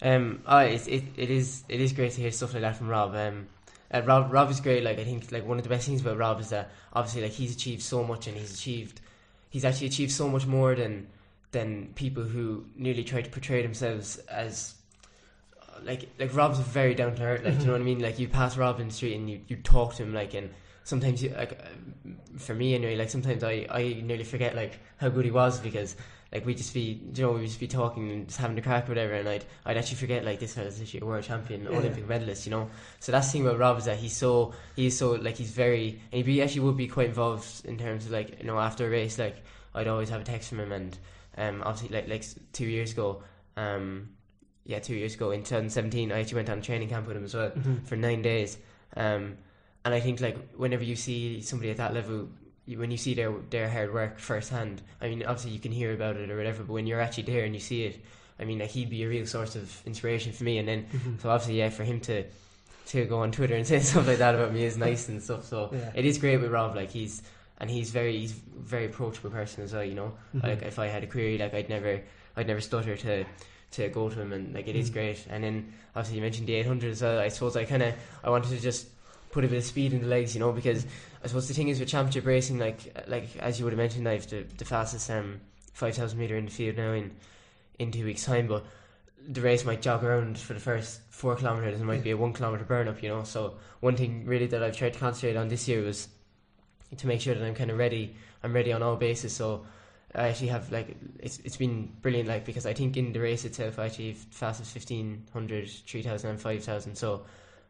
Um, oh, it, it it is it is great to hear stuff like that from Rob. Um, uh, Rob Rob is great. Like I think like one of the best things about Rob is that obviously like he's achieved so much and he's achieved he's actually achieved so much more than than people who nearly try to portray themselves as like like Rob's very down to earth. Like do you know what I mean? Like you pass Rob in the street and you, you talk to him like and sometimes you like uh, for me anyway. Like sometimes I I nearly forget like how good he was because like we just be you know we just be talking and just having a crack or whatever and I'd I'd actually forget like this fella's actually a world champion Yeah. Olympic medalist you know so that's the thing about Rob is that he's so he's so like he's very and he actually would be quite involved in terms of like you know after a race like I'd always have a text from him and um obviously like like two years ago um yeah two years ago in 2017 I actually went on a training camp with him as well for nine days um and I think like whenever you see somebody at that level when you see their their hard work firsthand, I mean, obviously you can hear about it or whatever, but when you're actually there and you see it, I mean, like he'd be a real source of inspiration for me. And then, mm-hmm. so obviously, yeah, for him to to go on Twitter and say stuff like that about me is nice and stuff. So Yeah. it is great with Rob. Like he's and he's very he's very approachable person as well. You know, mm-hmm. like if I had a query, like I'd never I'd never stutter to to go to him, and like it is mm-hmm. great. And then obviously you mentioned the 800 as well. I suppose I kind of I wanted to just put a bit of speed in the legs, you know, because I suppose the thing is with championship racing, like like as you would have mentioned, I've the, the fastest um five thousand meter in the field now in in two weeks' time, but the race might jog around for the first four kilometers and might be a one kilometer burn up, you know. So one thing really that I've tried to concentrate on this year was to make sure that I'm kind of ready. I'm ready on all bases. So I actually have like it's it's been brilliant, like because I think in the race itself I achieved fastest 1500, 3000 and 5000. So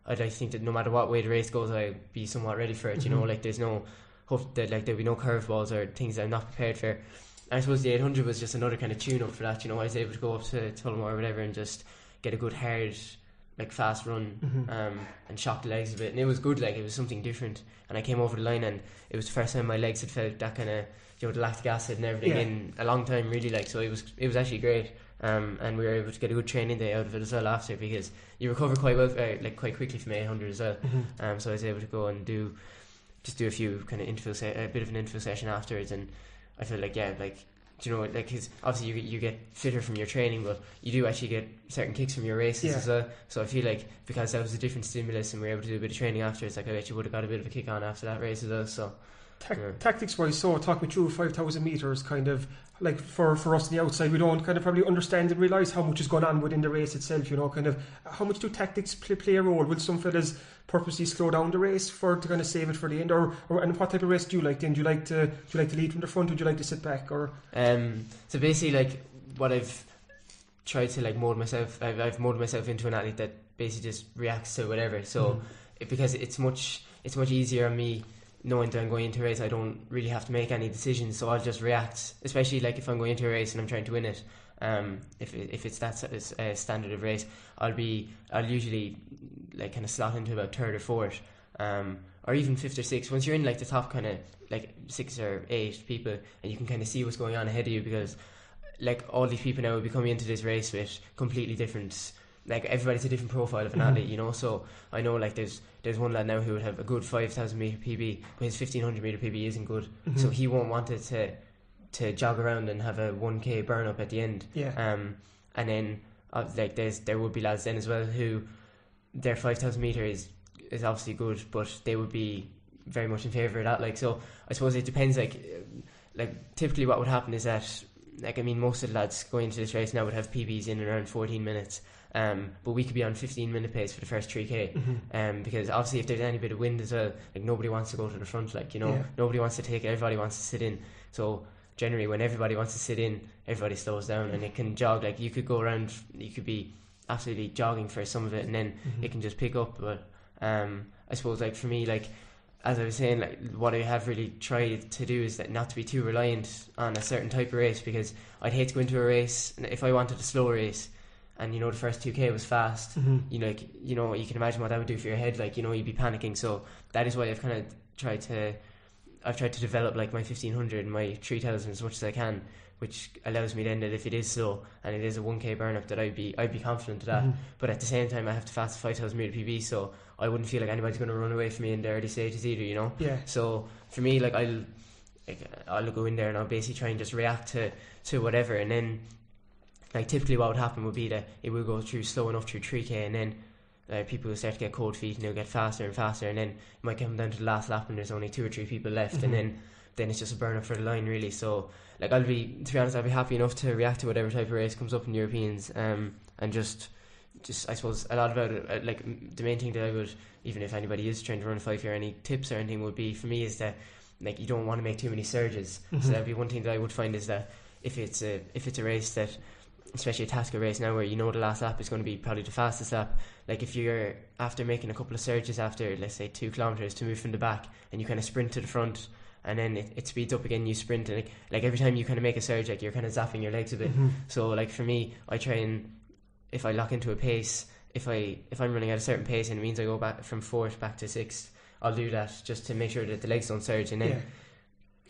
I'd like to think that no matter what way the race goes, I'll be somewhat ready for it. You know, like there's no hope that like there'll be no curveballs or things that I'm not prepared for. I suppose the 800 was just another kind of tune up for that. You know, I was able to go up to Tullamore or whatever and just get a good hard, like fast run, um, and shock the legs a bit. And it was good. Like it was something different. And I came over the line and it was the first time my legs had felt that kind of you know the lactic acid and everything Yeah. in a long time. Really, like so it was it was actually great. Um, and we were able to get a good training day out of it as well after because you recover quite well, uh, like quite quickly from 800 as well. Um, so I was able to go and do just do a few kind of interval se- a bit of an interval session afterwards, and I feel like yeah, like do you know like 'cause obviously you you get fitter from your training, but you do actually get certain kicks from your races Yeah. as well. So I feel like because that was a different stimulus and we were able to do a bit of training afterwards, like I actually would have got a bit of a kick on after that race as well. So Ta- Yeah. Tactics wise, so talk me through 5,000 metres, kind of like for, for us on the outside, we don't kind of probably understand and realise how much is going on within the race itself, you know, kind of how much do tactics play, play a role? Will some fellas purposely slow down the race for to kind of save it for the end? Or, or and what type of race do you like then? Do you like to do you like to lead from the front? Would you like to sit back? Or Um, so basically, like what I've tried to like mold myself, I've, I've molded myself into an athlete that basically just reacts to whatever. So it, because it's much, it's much easier on me knowing that I'm going into a race. I don't really have to make any decisions, so I'll just react. Especially like if I'm going into a race and I'm trying to win it. Um, if if it's that uh, standard of race, I'll be, I'll usually like kind of slot into about third or fourth. Um, or even fifth or sixth. Once you're in like the top kind of like six or eight people, and you can kind of see what's going on ahead of you because like all these people now will be coming into this race with completely different like everybody's a different profile of an athlete you know? So I know like there's there's one lad now who would have a good 5000 meter PB but his 1500 meter PB isn't good. So he won't want it to to jog around and have a 1k burn up at the end. Yeah, um and then uh, like there's there would be lads then as well who their 5000 meter is is obviously good but they would be very much in favor of that like so I suppose it depends like uh, like typically what would happen is that like I mean, most of the lads going into this race now would have PBs in around 14 minutes. Um, but we could be on 15 minute pace for the first 3k. Mm-hmm. Um, because obviously, if there's any bit of wind as well, like nobody wants to go to the front. Like you know, Yeah. nobody wants to take it. Everybody wants to sit in. So generally, when everybody wants to sit in, everybody slows down and it can jog. Like you could go around, you could be absolutely jogging for some of it, and then Mm-hmm. it can just pick up. But um, I suppose like for me, like as I was saying, like what I have really tried to do is that not to be too reliant on a certain type of race because I'd hate to go into a race if I wanted a slow race and you know the first two k was fast, Mm-hmm. you know, like, you know, you can imagine what that would do for your head. Like, you know, you'd be panicking. So that is why I've kind of tried to, I've tried to develop like my fifteen hundred and my three thousand as much as I can, which allows me then that if it is slow and it is a one k burn up, that I'd be, I'd be confident of that. Mhm. But at the same time, I have to fast five thousand meter PB, so I wouldn't feel like anybody's going to run away from me in the early stages either. You know. Yeah. So for me, like I'll, like, I'll go in there and I'll basically try and just react to to whatever, and then like typically what would happen would be that it would go through slow enough through three k, and then uh, people will start to get cold feet and they'll get faster and faster, and then it might come down to the last lap and there's only two or three people left, Mhm. and then then it's just a burn up for the line really. So like I'll be to be honest, I'll be happy enough to react to whatever type of race comes up in Europeans, um, and just just I suppose a lot about it. uh, Like the main thing that I would, even if anybody is trying to run a five year, any tips or anything would be for me is that like you don't want to make too many surges. Mhm. So that'd be one thing that I would find is that if it's a if it's a race that especially a tactical race now where you know the last lap is going to be probably the fastest lap like if you're after making a couple of surges after let's say two kilometers to move from the back and you kind of sprint to the front and then it, it speeds up again you sprint and like, like every time you kind of make a surge like you're kind of zapping your legs a bit Mhm. so like for me, I try and if I lock into a pace, if I if I'm running at a certain pace and it means I go back from fourth back to sixth, I'll do that just to make sure that the legs don't surge and then Yeah.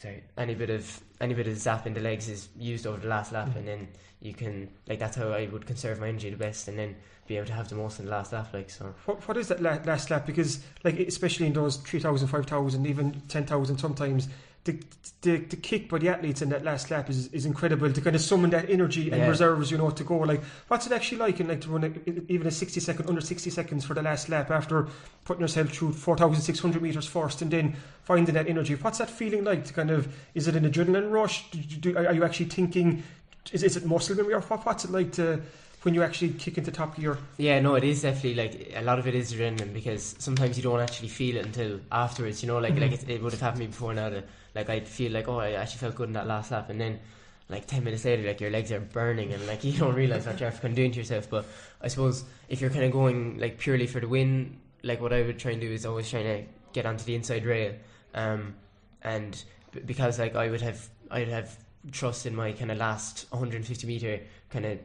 sorry, any bit of any bit of zap in the legs is used over the last lap Mhm. and then you can like that's how I would conserve my energy the best and then be able to have the most in the last lap like so. What, what is that la- last lap? Because, like, especially in those 3,000, 5,000, even 10,000 sometimes, the, the the kick by the athletes in that last lap is, is incredible to kind of summon that energy and Yeah. reserves, you know, to go. Like, what's it actually like in like to run a, even a 60 second, under 60 seconds for the last lap after putting yourself through 4,600 metres first and then finding that energy? What's that feeling like to kind of, is it an adrenaline rush? Do, do, are you actually thinking, is, is it muscle memory or what, what's it like to, when you actually kick into top gear? Yeah, no, it is definitely like a lot of it is adrenaline because sometimes you don't actually feel it until afterwards. You know, like like it, it would have happened to me before now. That like I'd feel like oh, I actually felt good in that last lap, and then like ten minutes later, like your legs are burning, and like you don't realize what you're kind of doing to yourself. But I suppose if you're kind of going like purely for the win, like what I would try and do is always trying to get onto the inside rail, um, and b- because like I would have I'd have trust in my kind of last 150 meter kind of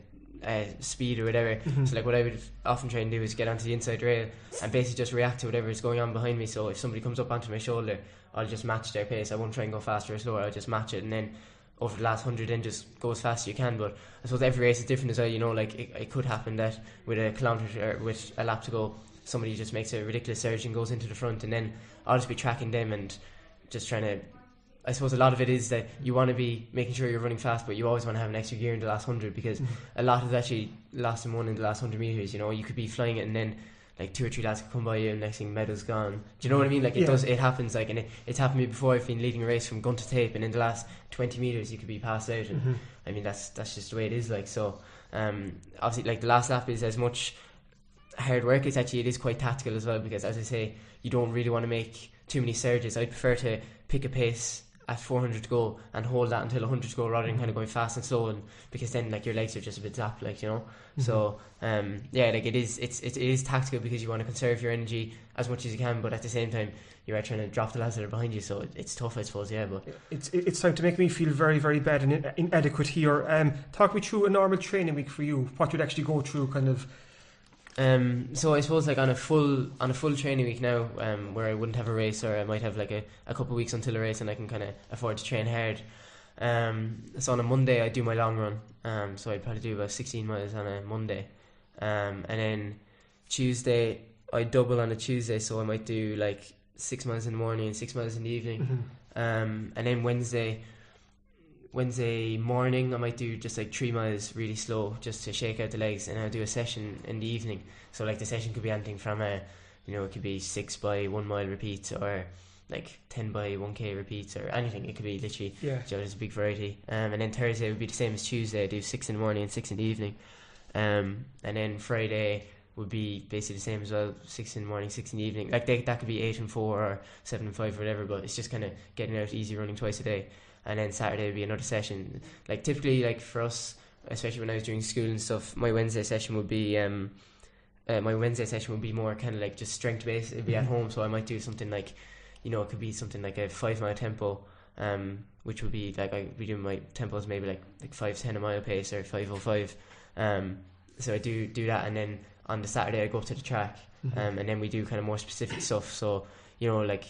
uh, speed or whatever. So like what I would often try and do is get onto the inside rail and basically just react to whatever is going on behind me. So if somebody comes up onto my shoulder, I'll just match their pace. I won't try and go faster or slower. I'll just match it and then over the last hundred, then just go as fast as you can. But I suppose every race is different as well. You know, like it, it could happen that with a kilometer or with a lap to go, somebody just makes a ridiculous surge and goes into the front, and then I'll just be tracking them and just trying to. I suppose a lot of it is that you want to be making sure you're running fast, but you always want to have an extra gear in the last hundred because a lot is actually lost and won in the last hundred meters. You know, you could be flying it and then like two or three lads could come by you and next thing medal's gone. Do you know what I mean? Like it Yeah. does, it happens. Like and it, it's happened to me before. I've been leading a race from gun to tape, and in the last twenty meters you could be passed out. And I mean that's that's just the way it is. Like so, um, obviously like the last lap is as much hard work. It's actually it is quite tactical as well because as I say, you don't really want to make too many surges. I'd prefer to pick a pace at 400 to go and hold that until 100 to go rather than kind of going fast and slow and because then like your legs are just a bit zapped like you know so um yeah like it is it's it is tactical because you want to conserve your energy as much as you can but at the same time you are trying to drop the lads that are behind you so it, it's tough I suppose yeah but It's it's time to make me feel very very bad and in- inadequate here. Um, talk me through a normal training week for you. What you'd actually go through, kind of. Um, so I suppose like on a full on a full training week now, um, where I wouldn't have a race or I might have like a, a couple of weeks until a race and I can kind of afford to train hard. Um, so on a Monday I do my long run. Um, so I'd probably do about sixteen miles on a Monday. Um, and then Tuesday I double on a Tuesday, so I might do like six miles in the morning and six miles in the evening. Um, and then Wednesday, Wednesday morning, I might do just like three miles really slow, just to shake out the legs, and I'll do a session in the evening. So like the session could be anything from a, you know, it could be six by one mile repeats or like 10 by 1k repeats or anything. It could be literally, Yeah. you know, there's a big variety. Um, and then Thursday would be the same as Tuesday. I do 6 in the morning and 6 in the evening. Um, and then Friday would be basically the same as well 6 in the morning, 6 in the evening. Like they, that could be 8 and 4 or 7 and 5 or whatever, but it's just kind of getting out easy running twice a day. And then Saturday would be another session. Like typically, like for us, especially when I was doing school and stuff, my Wednesday session would be. Um, uh, my Wednesday session would be more kind of like just strength based. It'd be at home, so I might do something like, you know, it could be something like a five mile tempo, um, which would be like I would be doing my tempos maybe like like five ten a mile pace or five oh five, um. So I do do that, and then on the Saturday I go to the track, um, and then we do kind of more specific stuff. So you know, like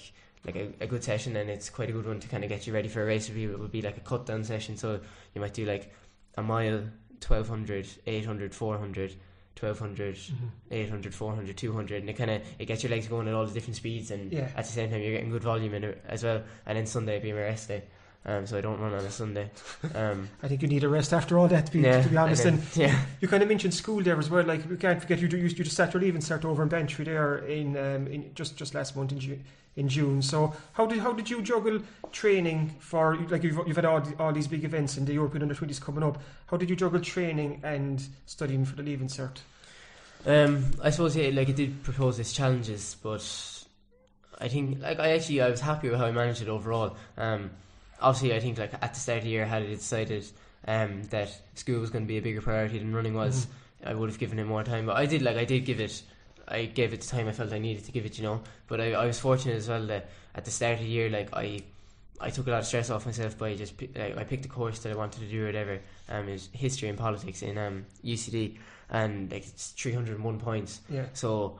like a, a good session, and it's quite a good one to kind of get you ready for a race. Would be would be like a cut down session. So you might do like a mile, 1200, 800, 400. 1200 Mm-hmm. 800 400 200 and it kind of it gets your legs going at all the different speeds and Yeah. at the same time you're getting good volume in it as well and then Sunday being my rest day um, so I don't run on a Sunday um, I think you need a rest after all that, to be, yeah, to be honest. and And, yeah you kind of mentioned school there as well. Like, we can't forget you, you, you just sat your leave and started over in Bantry there in, um, in just, just last month in, Ju- in June. So, how did how did you juggle training for, like, you've, you've had all, the, all these big events and the European Under 20s coming up? How did you juggle training and studying for the leaving cert? Um, I suppose yeah, like it did propose its challenges, but I think like I actually I was happy with how I managed it overall. Um, obviously I think like at the start of the year had I decided um that school was going to be a bigger priority than running was, I would have given it more time. But I did like I did give it. I gave it the time I felt I needed to give it, you know. But I, I was fortunate as well that at the start of the year, like I, I took a lot of stress off myself by just like, I picked a course that I wanted to do or whatever. Um, was history and politics in um UCD, and like it's three hundred and one points. Yeah. So,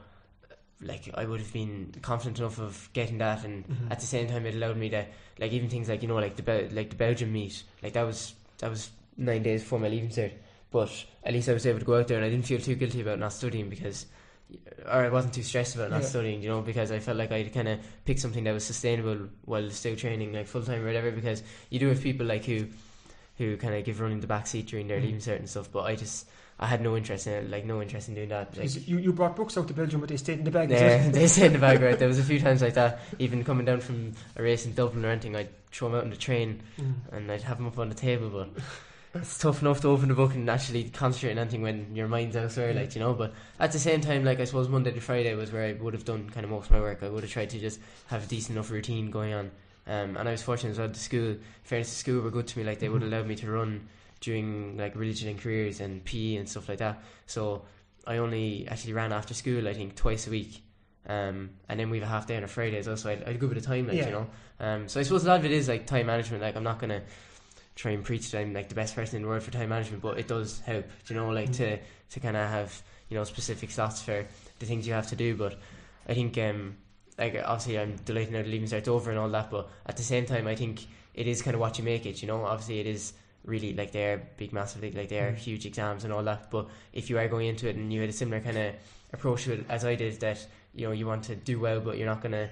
like, I would have been confident enough of getting that, and Mhm. at the same time, it allowed me to, like, even things like you know, like the Bel- like the Belgium meet, like that was that was nine days before my leaving cert, but at least I was able to go out there, and I didn't feel too guilty about not studying because, or I wasn't too stressed about not Yeah. studying, you know, because I felt like I'd kind of pick something that was sustainable while still training like full time or whatever. Because you do have people like who, who kind of give running the back seat during their Mhm. leaving cert and stuff, but I just. I had no interest in it, like no interest in doing that. Like, you, you brought books out to Belgium, but they stayed in the bag. yeah, they stayed in the bag, right? There was a few times like that. Even coming down from a race in Dublin or anything, I'd throw them out on the train Mm. and I'd have them up on the table. But it's tough enough to open the book and actually concentrate on anything when your mind's elsewhere, like you know. But at the same time, like I suppose Monday to Friday was where I would have done kind of most of my work. I would have tried to just have a decent enough routine going on. Um, and I was fortunate as well. The school, fairness, the school were good to me. Like they would Mhm. allow me to run during like religion and careers and PE and stuff like that. So I only actually ran after school. I think twice a week. Um, and then we have a half day on a Friday as well, so I had a good bit of time, like Yeah. you know. Um, so I suppose a lot of it is like time management. Like I'm not gonna try and preach that I'm like the best person in the world for time management, but it does help, you know, like to to kind of have you know specific slots for the things you have to do. But I think um, like obviously I'm delighted now the leaving starts over and all that, but at the same time I think it is kind of what you make it. You know, obviously it is really like they're big, massive, like, like they're Mm. huge exams and all that. But if you are going into it and you had a similar kind of approach to it as I did, that you know you want to do well, but you're not gonna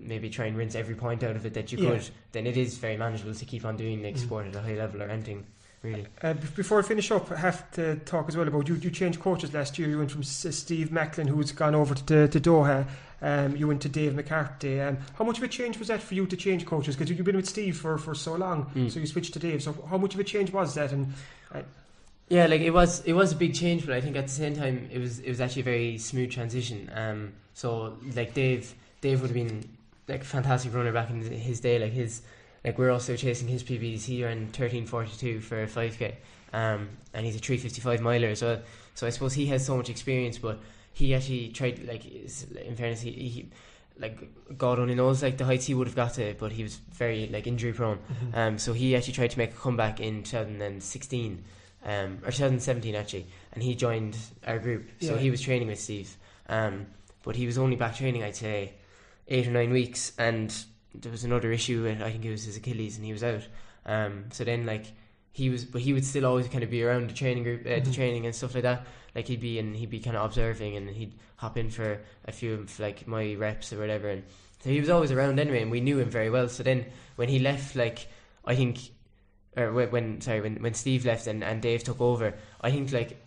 maybe try and rinse every point out of it that you Yeah. could, then it is very manageable to keep on doing like Mm. sport at a high level or anything. Really, Uh, before I finish up, I have to talk as well about you. You changed coaches last year. You went from S- Steve Macklin, who's gone over to, to Doha. Um, you went to Dave McCarthy. Um, how much of a change was that for you to change coaches? Because you've been with Steve for, for so long, Mm. so you switched to Dave. So how much of a change was that? And yeah, like it was it was a big change, but I think at the same time it was it was actually a very smooth transition. Um, so like Dave, Dave would have been like a fantastic runner back in his day. Like his like we're also chasing his PBs. He ran thirteen forty two for a five k, um, and he's a three fifty five miler as well. So I suppose he has so much experience, but he actually tried like in fairness he, he like God only knows like the heights he would have got to, but he was very like injury prone. Um, so he actually tried to make a comeback in 2016, um, or 2017 actually, and he joined our group. So Yeah. he was training with Steve, um, but he was only back training I'd say eight or nine weeks, and there was another issue. With, I think it was his Achilles, and he was out. Um, so then like he was, but he would still always kind of be around the training group, uh, the Mhm. training and stuff like that. Like he'd be and he'd be kind of observing, and he'd hop in for a few of like my reps or whatever, and so he was always around anyway, and we knew him very well. So then when he left, like I think, or when, when sorry when when Steve left and, and Dave took over, I think like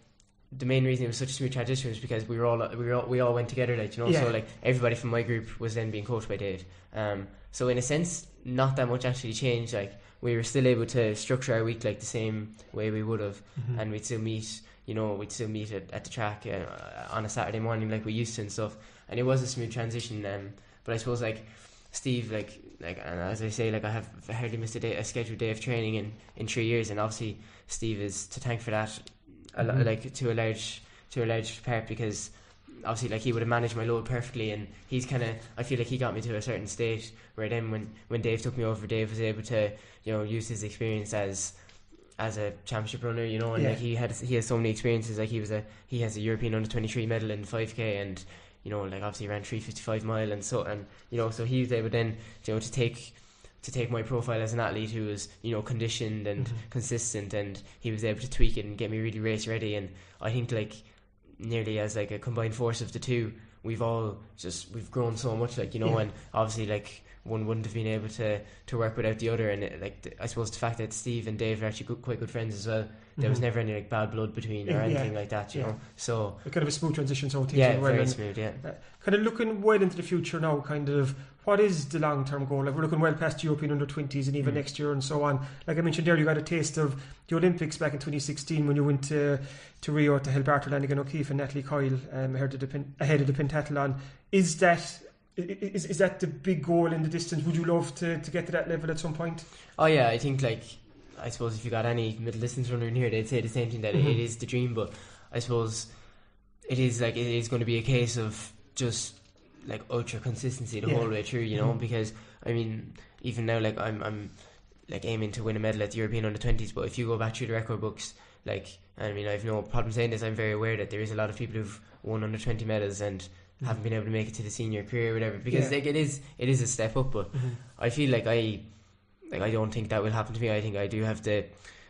the main reason it was such a smooth transition was because we were all we were all, we all went together, like you know. So like everybody from my group was then being coached by Dave. Um, so in a sense, not that much actually changed. Like we were still able to structure our week like the same way we would have, Mm-hmm. and we'd still meet. You know, we'd still meet at, at the track uh, on a Saturday morning like we used to and stuff. And it was a smooth transition. Um, but I suppose like Steve, like like and as I say, like I have hardly missed a day, a scheduled day of training in, in three years, and obviously Steve is to thank for that, Mhm. like to a large to a large part because obviously like he would have managed my load perfectly, and he's kind of I feel like he got me to a certain state where then when when Dave took me over, Dave was able to you know use his experience as as a championship runner, you know, and Yeah. like he had he has so many experiences. Like he was a he has a European under twenty three medal in five k, and you know, like obviously he ran three fifty five mile, and so and you know, so he was able then you know to take to take my profile as an athlete who was you know conditioned and Mhm. consistent, and he was able to tweak it and get me really race ready. And I think like nearly as like a combined force of the two, we've all just we've grown so much, like you know, Yeah. and obviously like one wouldn't have been able to to work without the other, and it, like I suppose the fact that Steve and Dave are actually good, quite good friends as well. There was Mhm. never any like bad blood between or Yeah, anything like that, you yeah. know. So A kind of a smooth transition, so things yeah, went well. very smooth. Yeah. kind of looking well into the future now, kind of what is the long term goal? Like we're looking well past the European under 20s and even Mm. next year and so on. Like I mentioned there, you got a taste of the Olympics back in 2016 when you went to, to Rio to help Arthur Lanigan O'Keeffe and Natalie Coyle um, ahead, of the, ahead of the pentathlon. Is that is, is that the big goal in the distance? Would you love to, to get to that level at some point? Oh yeah, I think like I suppose if you got any middle distance runner in here, they'd say the same thing that it- Mhm. it is the dream. But I suppose it is like it is going to be a case of just like ultra consistency the Yeah. whole way through. You know, Mhm. because I mean, even now, like I'm I'm like aiming to win a medal at the European under twenties. But if you go back through the record books, like I mean, I've no problem saying this. I'm very aware that there is a lot of people who've won under twenty medals and haven't been able to make it to the senior career or whatever because Mm-hmm. Yeah. like it is it is a step up but I feel like I like I don't think that will happen to me I think I do have the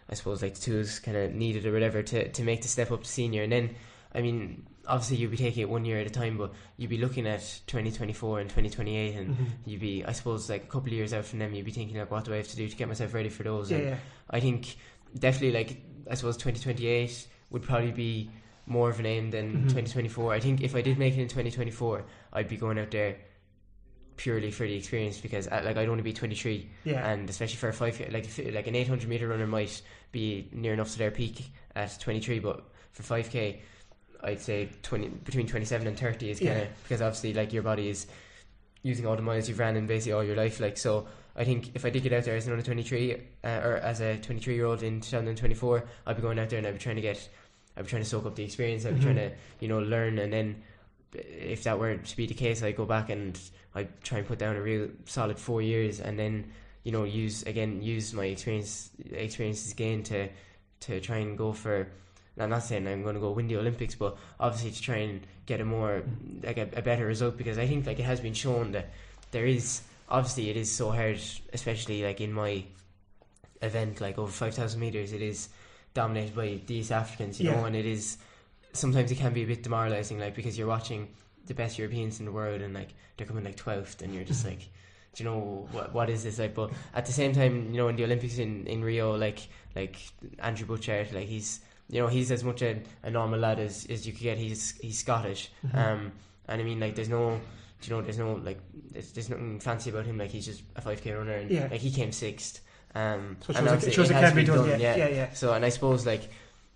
I suppose like the tools kind of needed or whatever to, to make the step up to senior and then I mean obviously you'd be taking it one year at a time but you'd be looking at 2024 and 2028 and Mhm. you'd be I suppose like a couple of years out from them you'd be thinking like what do I have to do to get myself ready for those Yeah, and yeah. I think definitely like I suppose 2028 would probably be more of an aim than Mhm. 2024. I think if I did make it in 2024, I'd be going out there purely for the experience because uh, like I'd only be 23 Yeah. and especially for a five like like an 800 meter runner might be near enough to their peak at 23 but for 5k I'd say 20 between 27 and 30 is kind of Yeah. because obviously like your body is using all the miles you've ran in basically all your life like so I think if I did get out there as an under 23 uh, or as a 23 year old in 2024 I'd be going out there and I'd be trying to get I'd be trying to soak up the experience I'd be Mhm. trying to you know learn and then if that were to be the case I'd go back and I'd try and put down a real solid four years and then you know use again use my experience experiences gained to to try and go for I'm not saying I'm going to go win the Olympics, but obviously to try and get a more like a, a better result because I think like it has been shown that there is obviously it is so hard, especially like in my event like over five thousand meters, it is dominated by the East Africans, you Yeah. know, and it is sometimes it can be a bit demoralizing, like because you're watching the best Europeans in the world and like they're coming like twelfth, and you're just like. Do you know what what is this like? But at the same time, you know, in the Olympics in, in Rio, like like Andrew Butchart, like he's you know he's as much a, a normal lad as, as you could get. He's he's Scottish, Mhm. um, and I mean like there's no, you know, there's no like there's, there's nothing fancy about him. Like he's just a five k runner, and Yeah. like he came sixth. Um, So it and shows, it, it it can be been done. Yeah, yeah, yeah. So and I suppose like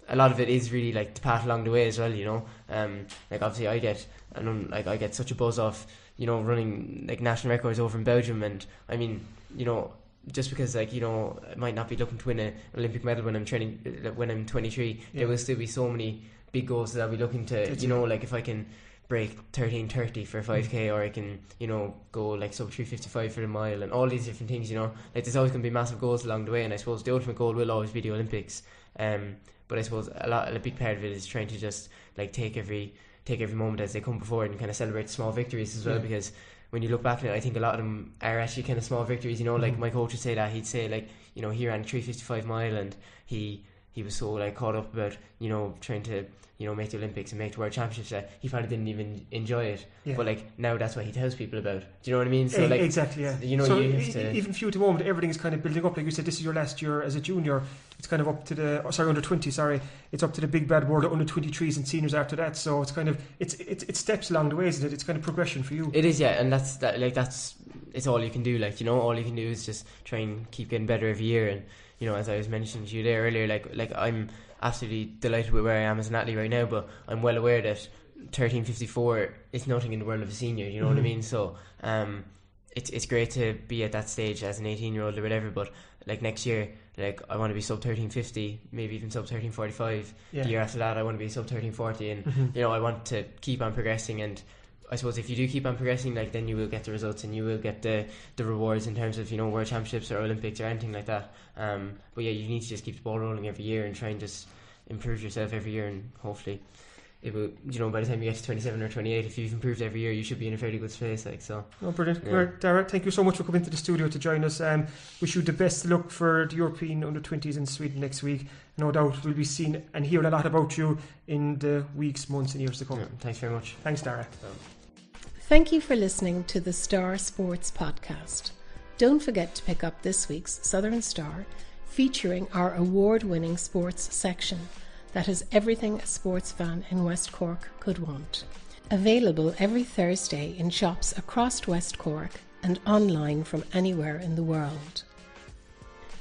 a lot of it is really like the path along the way as well. You know, um, like obviously I get and like I get such a buzz off you know running like national records over in Belgium, and I mean you know just because like you know I might not be looking to win an Olympic medal when I'm training uh, when I'm 23, Yeah. there will still be so many big goals that I'll be looking to. You know, like if I can break 13:30 for 5k, or I can you know go like sub 355 for the mile, and all these different things. You know, like there's always going to be massive goals along the way, and I suppose the ultimate goal will always be the Olympics. Um, but I suppose a lot, a big part of it is trying to just like take every take every moment as they come before and kind of celebrate small victories as well Yeah. because when you look back at it, I think a lot of them are actually kind of small victories. You know, like Mhm. my coach would say that he'd say like, you know, he ran three fifty five mile and he he was so like caught up about you know trying to you know make the Olympics and make the World Championships that he probably didn't even enjoy it. Yeah. But like now that's what he tells people about. Do you know what I mean? So like exactly, yeah. you know, so you have e- to- even for you at the moment, everything is kind of building up. Like you said, this is your last year as a junior. It's kind of up to the oh, sorry under twenty. Sorry, it's up to the big bad world of under twenty threes and seniors after that. So it's kind of it's it's it's steps along the way, isn't it? It's kind of progression for you. It is, yeah, and that's that. Like that's it's all you can do. Like you know, all you can do is just try and keep getting better every year. And you know, as I was mentioning to you there earlier, like like I'm absolutely delighted with where I am as an athlete right now. But I'm well aware that 1354 is nothing in the world of a senior. You know what I Mhm. mean? So um, it's it's great to be at that stage as an 18 year old or whatever. But like next year, like I want to be sub 1350, maybe even sub 1345. Yeah. The year after that, I want to be sub 1340, and Mhm. you know, I want to keep on progressing and I suppose if you do keep on progressing, like then you will get the results and you will get the the rewards in terms of you know world championships or Olympics or anything like that. Um, but yeah, you need to just keep the ball rolling every year and try and just improve yourself every year, and hopefully, it will. You know, by the time you get to twenty seven or twenty eight, if you've improved every year, you should be in a fairly good space. Like so, Oh, brilliant. Yeah. Well, Darragh, thank you so much for coming to the studio to join us. Um, wish you the best luck for the European under 20s in Sweden next week. No doubt we'll be seeing and hearing a lot about you in the weeks, months, and years to come. yeah, thanks very much. Thanks, Darragh. Thank you for listening to the Star Sports Podcast. Don't forget to pick up this week's Southern Star, featuring our award winning sports section that has everything a sports fan in West Cork could want. Available every Thursday in shops across West Cork and online from anywhere in the world.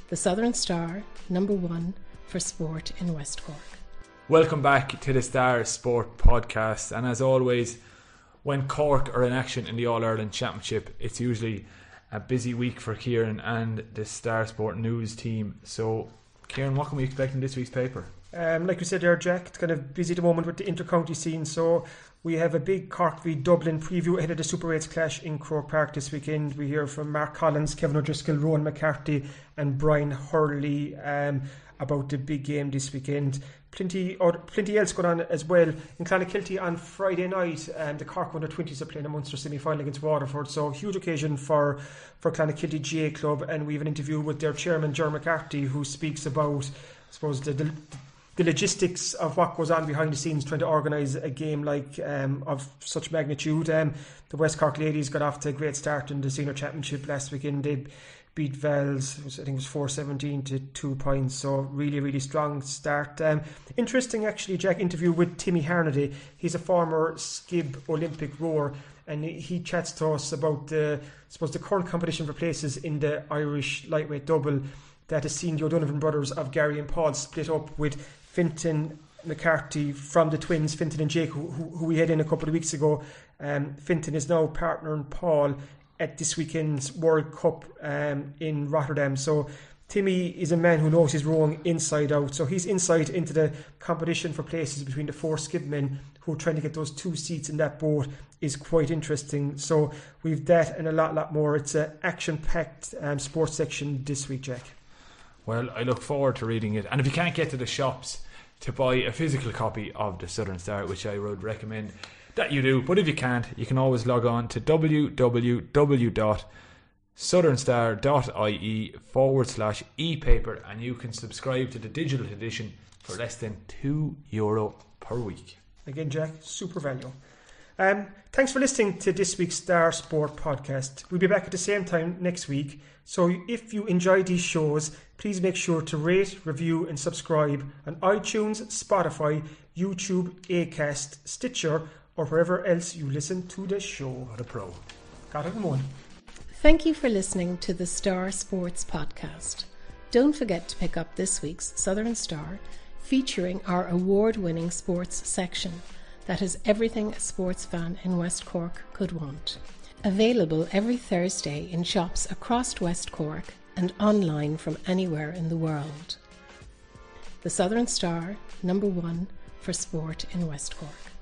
The Southern Star, number one for sport in West Cork. Welcome back to the Star Sport Podcast. And as always, when Cork are in action in the All Ireland Championship, it's usually a busy week for Kieran and the Star Sport News team. So, Kieran, what can we expect in this week's paper? Um, like we said there, Jack, it's kind of busy at the moment with the inter-county scene. So we have a big Cork v Dublin preview ahead of the Super 8s clash in Croke Park this weekend. We hear from Mark Collins, Kevin O'Driscoll, Ronan McCarthy, and Brian Hurley um, about the big game this weekend. Plenty, or plenty else going on as well. In Clonakilty on Friday night, um, the Cork under 20s are playing a Munster semi final against Waterford. So, huge occasion for, for Clonakilty GAA Club. And we have an interview with their chairman, Ger McCarthy, who speaks about, I suppose, the, the the logistics of what goes on behind the scenes trying to organise a game like um, of such magnitude. Um, the West Cork ladies got off to a great start in the senior championship last weekend. They beat Vels, I think it was four seventeen to two points. So really, really strong start. Um, interesting, actually, Jack interview with Timmy Harnedy. He's a former Skib Olympic rower. And he- chats to us about the, I suppose, the current competition for places in the Irish lightweight double that has seen the O'Donovan brothers of Gary and Paul split up with Fintan McCarthy from the twins, Fintan and Jake, who, who we had in a couple of weeks ago. Um, Fintan is now partner partnering Paul at this weekend's World Cup um, in Rotterdam. So Timmy is a man who knows his rowing inside out. So his insight into the competition for places between the four skidmen who are trying to get those two seats in that boat is quite interesting. So we've that and a lot, lot more. It's an action-packed um, sports section this week, Jack. Well, I look forward to reading it. And if you can't get to the shops to buy a physical copy of the Southern Star, which I would recommend that you do, but if you can't, you can always log on to www.southernstar.ie forward slash e-paper and you can subscribe to the digital edition for less than €2 Euro per week. Again, Jack, super value. Um, thanks for listening to this week's Star Sport podcast. We'll be back at the same time next week. So if you enjoy these shows, please make sure to rate, review, and subscribe on iTunes, Spotify, YouTube, Acast, Stitcher, or wherever else you listen to the show. What a pro. Got it in one. Thank you for listening to the Star Sports Podcast. Don't forget to pick up this week's Southern Star, featuring our award winning sports section that has everything a sports fan in West Cork could want. Available every Thursday in shops across West Cork and online from anywhere in the world. The Southern Star, number one for sport in West Cork.